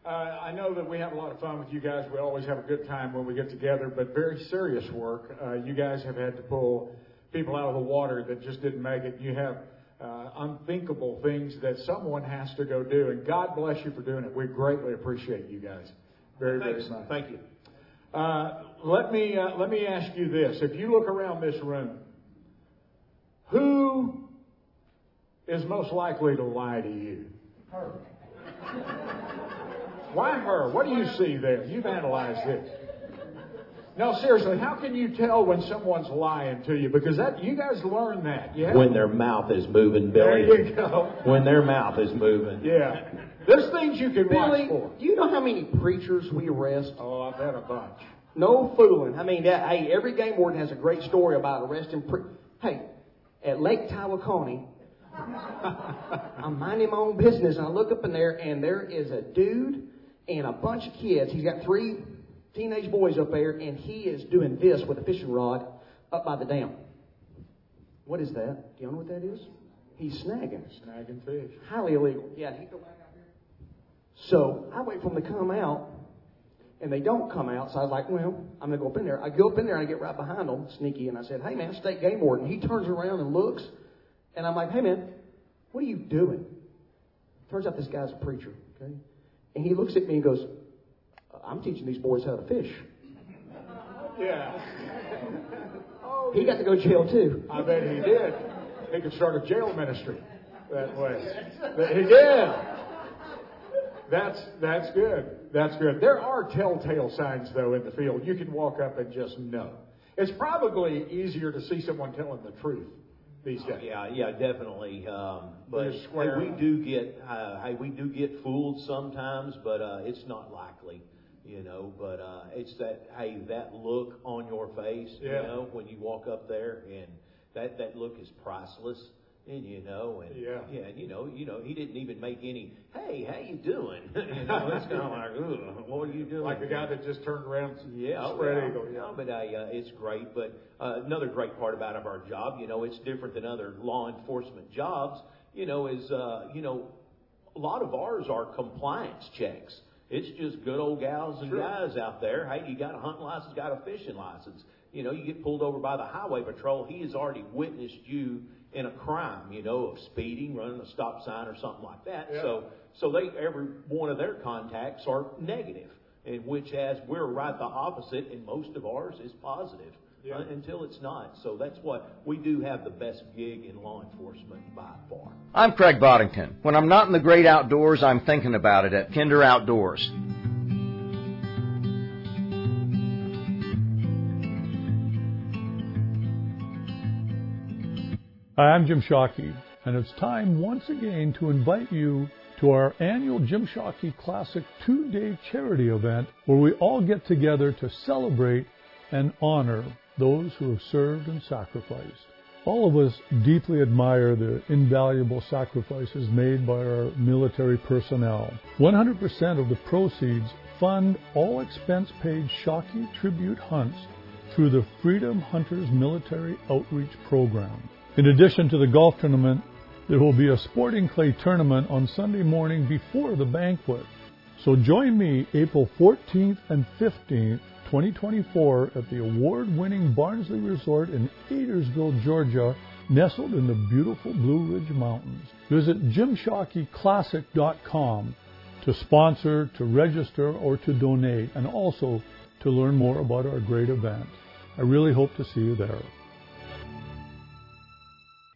Uh, I know that we have a lot of fun with you guys. We always have a good time when we get together, but very serious work. Uh, you guys have had to pull people out of the water that just didn't make it. You have uh, unthinkable things that someone has to go do, and God bless you for doing it. We greatly appreciate you guys very, Thanks. very much. Thank you. Uh, let me uh, let me ask you this: If you look around this room, who is most likely to lie to you? Her. Why her? What do you see there? You've analyzed this. No, seriously, how can you tell when someone's lying to you? Because that you guys learn that, yeah. When their mouth is moving, Billy. There you go. When their mouth is moving. Yeah. There's things you can watch for. do you know how many preachers we arrest? Oh, I've had a bunch. No fooling. I mean, that, hey, every game warden has a great story about arresting. Pre- hey, at Lake Tawakoni, I'm minding my own business, and I look up in there, and there is a dude and a bunch of kids. He's got three teenage boys up there, and he is doing this with a fishing rod up by the dam. What is that? Do you know what that is? He's snagging. Snagging fish. Highly illegal. Yeah. He go back out here. So I wait for them to come out, and they don't come out. So I was like, well, I'm gonna go up in there. I go up in there and I get right behind them, sneaky, and I said, hey man, state game warden. He turns around and looks, and I'm like, hey man, what are you doing? Turns out this guy's a preacher. Okay, and he looks at me and goes, uh, I'm teaching these boys how to fish. Yeah. He got to go to jail too. I bet he did. He could start a jail ministry that way. But he did. That's that's good. That's good. There are telltale signs though in the field. You can walk up and just know. It's probably easier to see someone telling the truth these days. Yeah, yeah, definitely. Um, but hey, we do get, uh, hey, we do get fooled sometimes, but uh, it's not likely, you know. But uh, it's that, hey, that look on your face, Yeah. you know, when you walk up there, and that that look is priceless. And you know, and Yeah. yeah, and you know, you know, he didn't even make any. Hey, how you doing? you know, it's kind of like, Ugh, what are you doing? Like the guy that just turned around. Yeah, spread well, eagle. Yeah. No, but I, uh, it's great. But uh, another great part about of our job, you know, it's different than other law enforcement jobs. You know, is uh, you know, a lot of ours are compliance checks. It's just good old gals and Sure. guys out there. Hey, you got a hunting license, got a fishing license. You know, you get pulled over by the highway patrol. He has already witnessed you in a crime, you know, of speeding, running a stop sign or something like that. Yeah. So, so they every one of their contacts are negative, in which as we're right the opposite, and most of ours is positive Yeah. uh, until it's not. So that's what we do have the best gig in law enforcement by far. I'm Craig Boddington. When I'm not in the great outdoors, I'm thinking about it at Kinder Outdoors. Hi, I'm Jim Shockey, and it's time once again to invite you to our annual Jim Shockey Classic two day charity event where we all get together to celebrate and honor those who have served and sacrificed. All of us deeply admire the invaluable sacrifices made by our military personnel. 100% of the proceeds fund all expense paid Shockey tribute hunts through the Freedom Hunters Military Outreach Program. In addition to the golf tournament, there will be a sporting clay tournament on Sunday morning before the banquet. So join me April 14th and 15th, 2024 at the award-winning Barnsley Resort in Adairsville, Georgia, nestled in the beautiful Blue Ridge Mountains. Visit jimshockeyclassic.com to sponsor, to register, or to donate, and also to learn more about our great event. I really hope to see you there.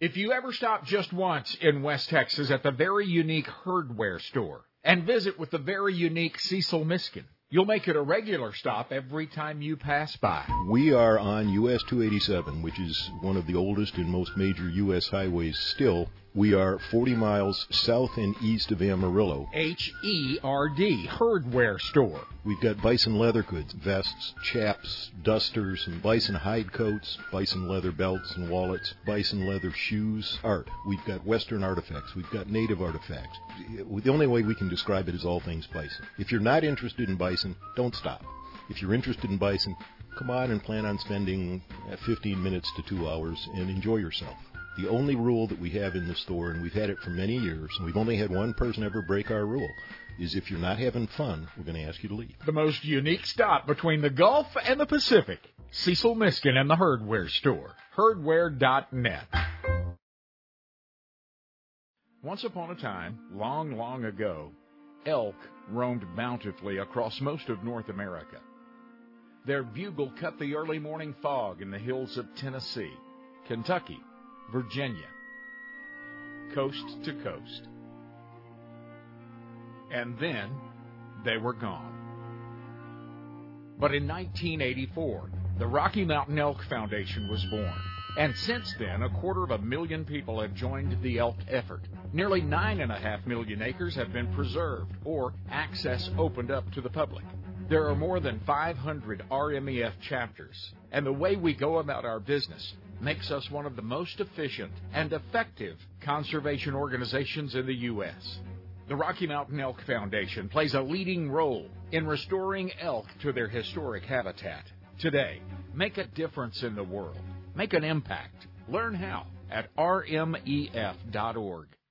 If you ever stop just once in West Texas at the very unique Herdware store and visit with the very unique Cecil Miskin, you'll make it a regular stop every time you pass by. We are on US 287, which is one of the oldest and most major US highways still. We are 40 miles south and east of Amarillo. H E R D, Herdware store. We've got bison leather goods, vests, chaps, dusters, and bison hide coats, bison leather belts and wallets, bison leather shoes, art. We've got western artifacts. We've got native artifacts. The only way we can describe it is all things bison. If you're not interested in bison, don't stop. If you're interested in bison, come on and plan on spending uh, 15 minutes to two hours and enjoy yourself. The only rule that we have in the store, and we've had it for many years, and we've only had one person ever break our rule, is if you're not having fun, we're going to ask you to leave. The most unique stop between the Gulf and the Pacific. Cecil Miskin and the Herdware store. Herdware.net. Once upon a time, long, long ago, elk roamed bountifully across most of North America. Their bugle cut the early morning fog in the hills of Tennessee, Kentucky, Virginia, coast to coast. And then they were gone. But in 1984, the Rocky Mountain Elk Foundation was born. And since then, a quarter of a million people have joined the elk effort. Nearly nine and a half million acres have been preserved or access opened up to the public. There are more than 500 RMEF chapters, and the way we go about our business makes us one of the most efficient and effective conservation organizations in the U.S. The Rocky Mountain Elk Foundation plays a leading role in restoring elk to their historic habitat. Today, make a difference in the world. Make an impact. Learn how at rmef.org.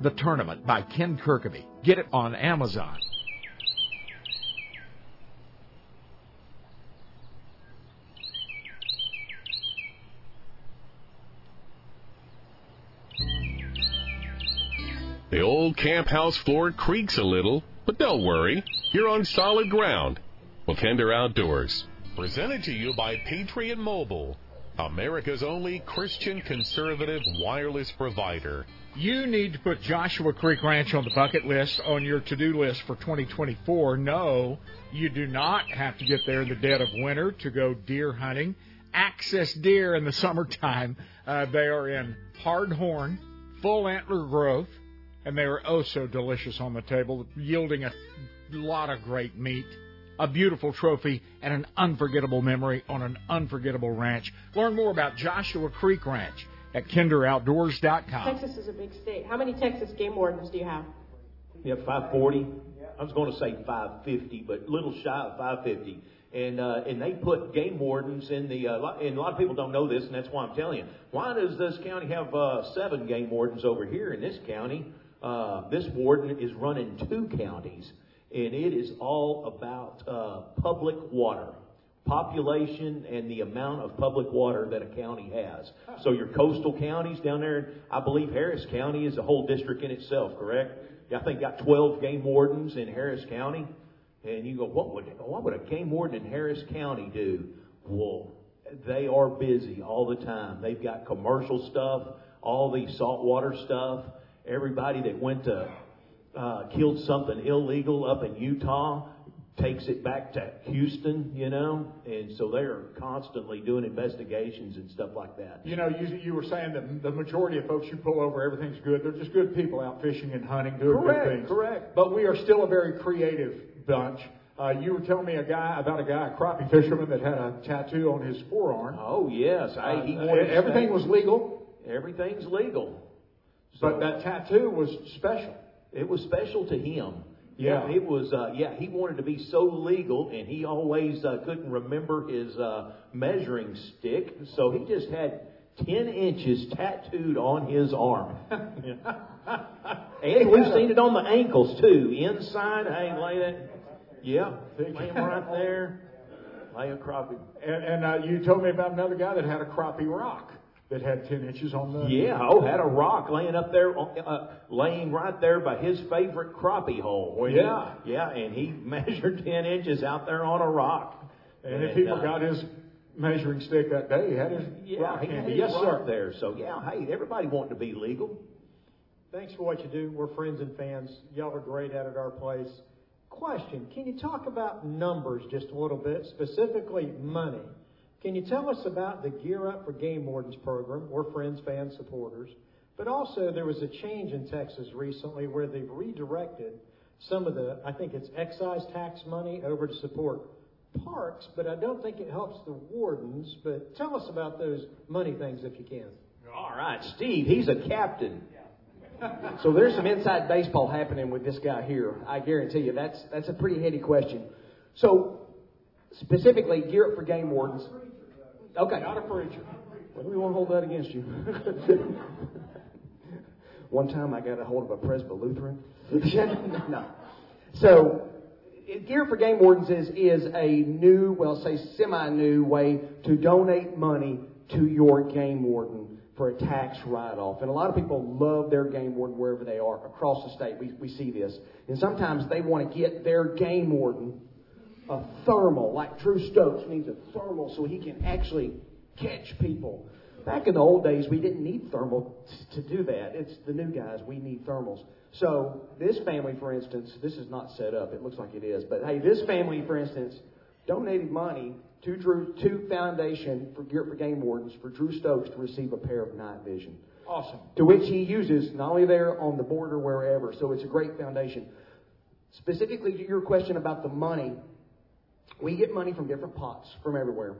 The Tournament by Ken Kirkaby. Get it on Amazon. The old camp house floor creaks a little, but don't worry, you're on solid ground with Kinder Outdoors. Presented to you by Patriot Mobile, America's only Christian conservative wireless provider. You need to put Joshua Creek Ranch on the bucket list on your to do list for 2024. No, you do not have to get there in the dead of winter to go deer hunting. Access deer in the summertime. Uh, they are in hard horn, full antler growth, and they are oh so delicious on the table, yielding a lot of great meat. A beautiful trophy and an unforgettable memory on an unforgettable ranch. Learn more about Joshua Creek Ranch at kinderoutdoors.com. Texas is a big state. How many Texas game wardens do you have? Yeah, 540. I was going to say 550, but little shy of 550. And uh, and they put game wardens in the uh, and a lot of people don't know this, and that's why I'm telling you. Why does this county have uh, seven game wardens over here in this county? Uh, this warden is running two counties, and it is all about uh, public water population and the amount of public water that a county has. So your coastal counties down there, I believe Harris County is a whole district in itself, correct? I think got 12 game wardens in Harris County. And you go, what would what would a game warden in Harris County do? Well, they are busy all the time. They've got commercial stuff, all the saltwater stuff. Everybody that went to uh, killed something illegal up in Utah takes it back to Houston, you know, and so they are constantly doing investigations and stuff like that. You know, you, you were saying that the majority of folks you pull over, everything's good. They're just good people out fishing and hunting, doing correct, good things. Correct. But we are still a very creative bunch. Uh, you were telling me a guy about a guy, a crappie fisherman that had a tattoo on his forearm. Oh yes, I, Uh, he to everything was legal, Everything's legal. but that tattoo was special. It was special to him. Yeah. it was. Uh, yeah, he wanted to be so legal, and he always uh, couldn't remember his uh, measuring stick, so he just had ten inches tattooed on his arm. and we've seen it on the ankles too. Inside, hey, lay that. Yeah, lay him right there. Lay a crappie. And, and uh, you told me about another guy that had a crappie rock that had 10 inches on the. Yeah, oh, had a rock laying up there, uh, laying right there by his favorite crappie hole. When he- Yeah. yeah, and he measured ten inches out there on a rock. And if he uh, forgot his measuring stick that day, he had his yeah, rock he had handy. his Yes, rock sir. there. So yeah, hey, everybody wanting to be legal. Thanks for what you do. We're friends and fans. Y'all are great out at our place. Question Can you talk about numbers just a little bit, specifically money? Can you tell us about the Gear Up for Game Wardens program? We're friends, fans, supporters. But also, there was a change in Texas recently where they've redirected some of the, I think it's excise tax money over to support parks, but I don't think it helps the wardens. But tell us about those money things if you can. All right, Steve, he's a captain. So there's some inside baseball happening with this guy here. I guarantee you that's that's a pretty heady question. So specifically, gear up for game wardens. Okay. Not a preacher. Well, we won't hold that against you. One time I got a hold of a Presbyterian Lutheran. no. So, Gear for Game Wardens is, is a new, well, say semi-new way to donate money to your game warden for a tax write-off. And a lot of people love their game warden wherever they are across the state. We, we see this. And sometimes they want to get their game warden a thermal, like Drew Stokes needs a thermal so he can actually catch people. Back in the old days, we didn't need thermal t- to do that. It's the new guys, we need thermals. So this family, for instance, this is not set up. It looks like it is, but hey, this family, for instance, donated money to Drew to Foundation for Gear for Game Wardens for Drew Stokes to receive a pair of night vision Awesome. to which he uses not only there on the border wherever. So it's a great foundation. Specifically to your question about the money, we get money from different pots from everywhere.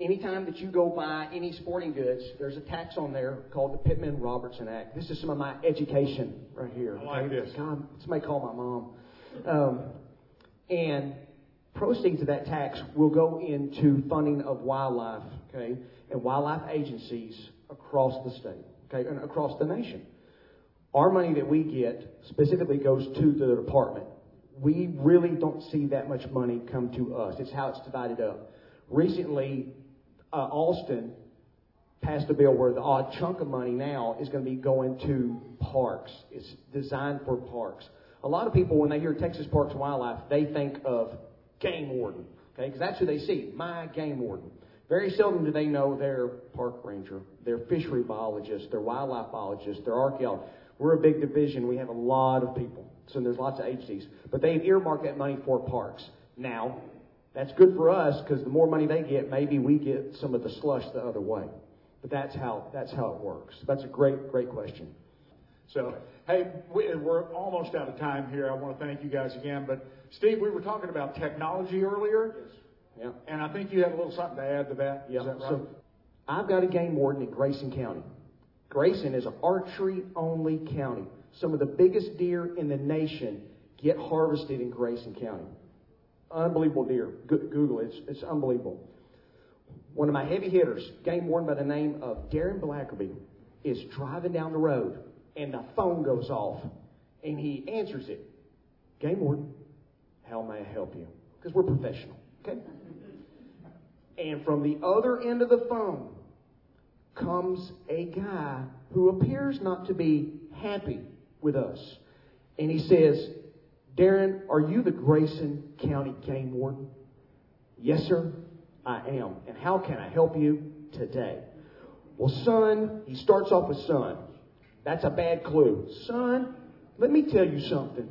Anytime that you go buy any sporting goods, there's a tax on there called the Pittman Robertson Act. This is some of my education right here. I like this. God, somebody call my mom. Um, and proceeds of that tax will go into funding of wildlife, okay, and wildlife agencies across the state, okay, and across the nation. Our money that we get specifically goes to the department. We really don't see that much money come to us. It's how it's divided up. Recently, uh, Austin passed a bill where the odd chunk of money now is going to be going to parks. It's designed for parks. A lot of people, when they hear Texas Parks and Wildlife, they think of game warden, okay? Because that's who they see, my game warden. Very seldom do they know their park ranger, their fishery biologist, their wildlife biologist, their archaeologist. We're a big division. We have a lot of people. So there's lots of agencies. But they've earmarked that money for parks. Now, that's good for us because the more money they get, maybe we get some of the slush the other way. But that's how that's how it works. That's a great great question. So, hey, we, we're almost out of time here. I want to thank you guys again. But Steve, we were talking about technology earlier. Yes. Yeah. And I think you had a little something to add to that. Yeah. Is that right? So, I've got a game warden in Grayson County. Grayson is an archery only county. Some of the biggest deer in the nation get harvested in Grayson County. Unbelievable deer. Google it. It's, it's unbelievable. One of my heavy hitters, game warden by the name of Darren Blackerby, is driving down the road and the phone goes off and he answers it. Game warden, how may I help you? Because we're professional, okay? And from the other end of the phone comes a guy who appears not to be happy with us. And he says, Darren, are you the Grayson County Game Warden? Yes, sir, I am. And how can I help you today? Well, son, he starts off with son. That's a bad clue. Son, let me tell you something.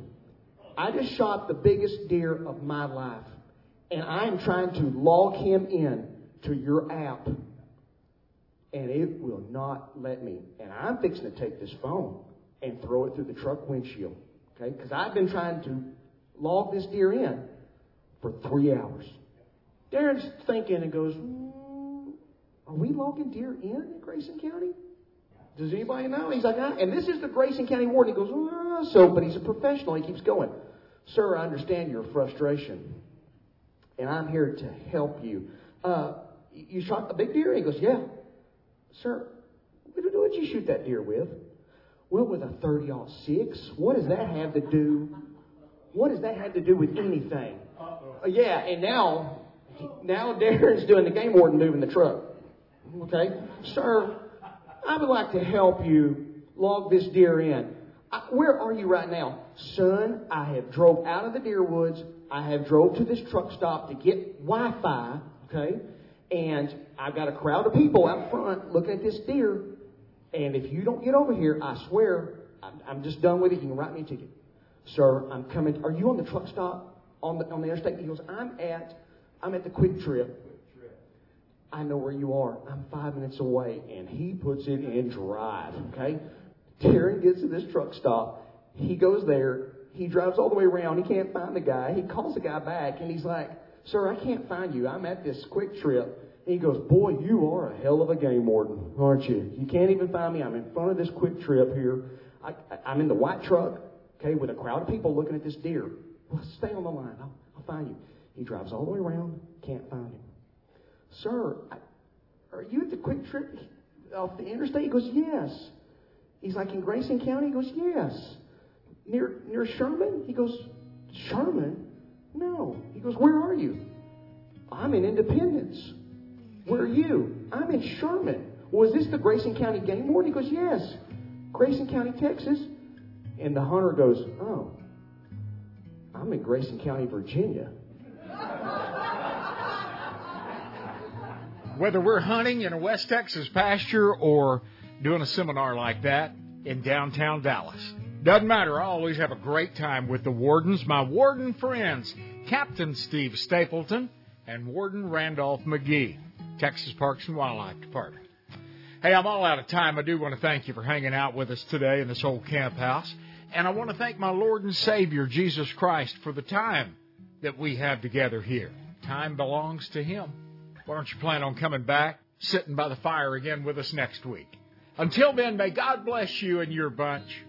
I just shot the biggest deer of my life, and I'm trying to log him in to your app, and it will not let me. And I'm fixing to take this phone and throw it through the truck windshield, okay? Because I've been trying to log this deer in for three hours. Darren's thinking and goes, mm, "Are we logging deer in in Grayson County?" Does anybody know? He's like, ah, and this is the Grayson County Warden. He goes, ah, so, but he's a professional. He keeps going. Sir, I understand your frustration, and I'm here to help you. Uh, you shot a big deer? He goes, yeah. Sir, what did you shoot that deer with? Well, with a 30 six. What does that have to do? What does that have to do with anything? Uh, yeah, and now, now Darren's doing the game warden moving the truck. Okay, sir, I would like to help you log this deer in. I, where are you right now? Son, I have drove out of the deer woods. I have drove to this truck stop to get Wi-Fi, okay? And I've got a crowd of people out front looking at this deer. And if you don't get over here, I swear, I'm, I'm just done with it. You can write me a ticket. Sir, I'm coming. Are you on the truck stop on the, on the interstate? He goes, I'm at, I'm at the QuikTrip. I know where you are. I'm five minutes away. And he puts it in drive, okay? Darren gets to this truck stop. He goes there. He drives all the way around. He can't find the guy. He calls the guy back and he's like, Sir, I can't find you. I'm at this QuikTrip. He goes, Boy, you are a hell of a game warden, aren't you? You can't even find me. I'm in front of this QuikTrip here. I, I'm in the white truck, okay, with a crowd of people looking at this deer. Well, stay on the line. I'll, I'll find you. He drives all the way around. Can't find him. Sir, I, are you at the QuikTrip off the interstate? He goes, Yes. He's like, In Grayson County? He goes, Yes. Near, near Sherman? He goes, Sherman? No. He goes, Where are you? I'm in Independence. Where are you? I'm in Sherman. Well, is this the Grayson County Game Warden? He goes, Yes. Grayson County, Texas. And the hunter goes, Oh, I'm in Grayson County, Virginia. Whether we're hunting in a West Texas pasture or doing a seminar like that in downtown Dallas. Doesn't matter. I always have a great time with the wardens, my warden friends, Captain Steve Stapleton and Warden Randolph McGee, Texas Parks and Wildlife Department. Hey, I'm all out of time. I do want to thank you for hanging out with us today in this old camp house. And I want to thank my Lord and Savior, Jesus Christ, for the time that we have together here. Time belongs to Him. Why don't you plan on coming back, sitting by the fire again with us next week? Until then, may God bless you and your bunch.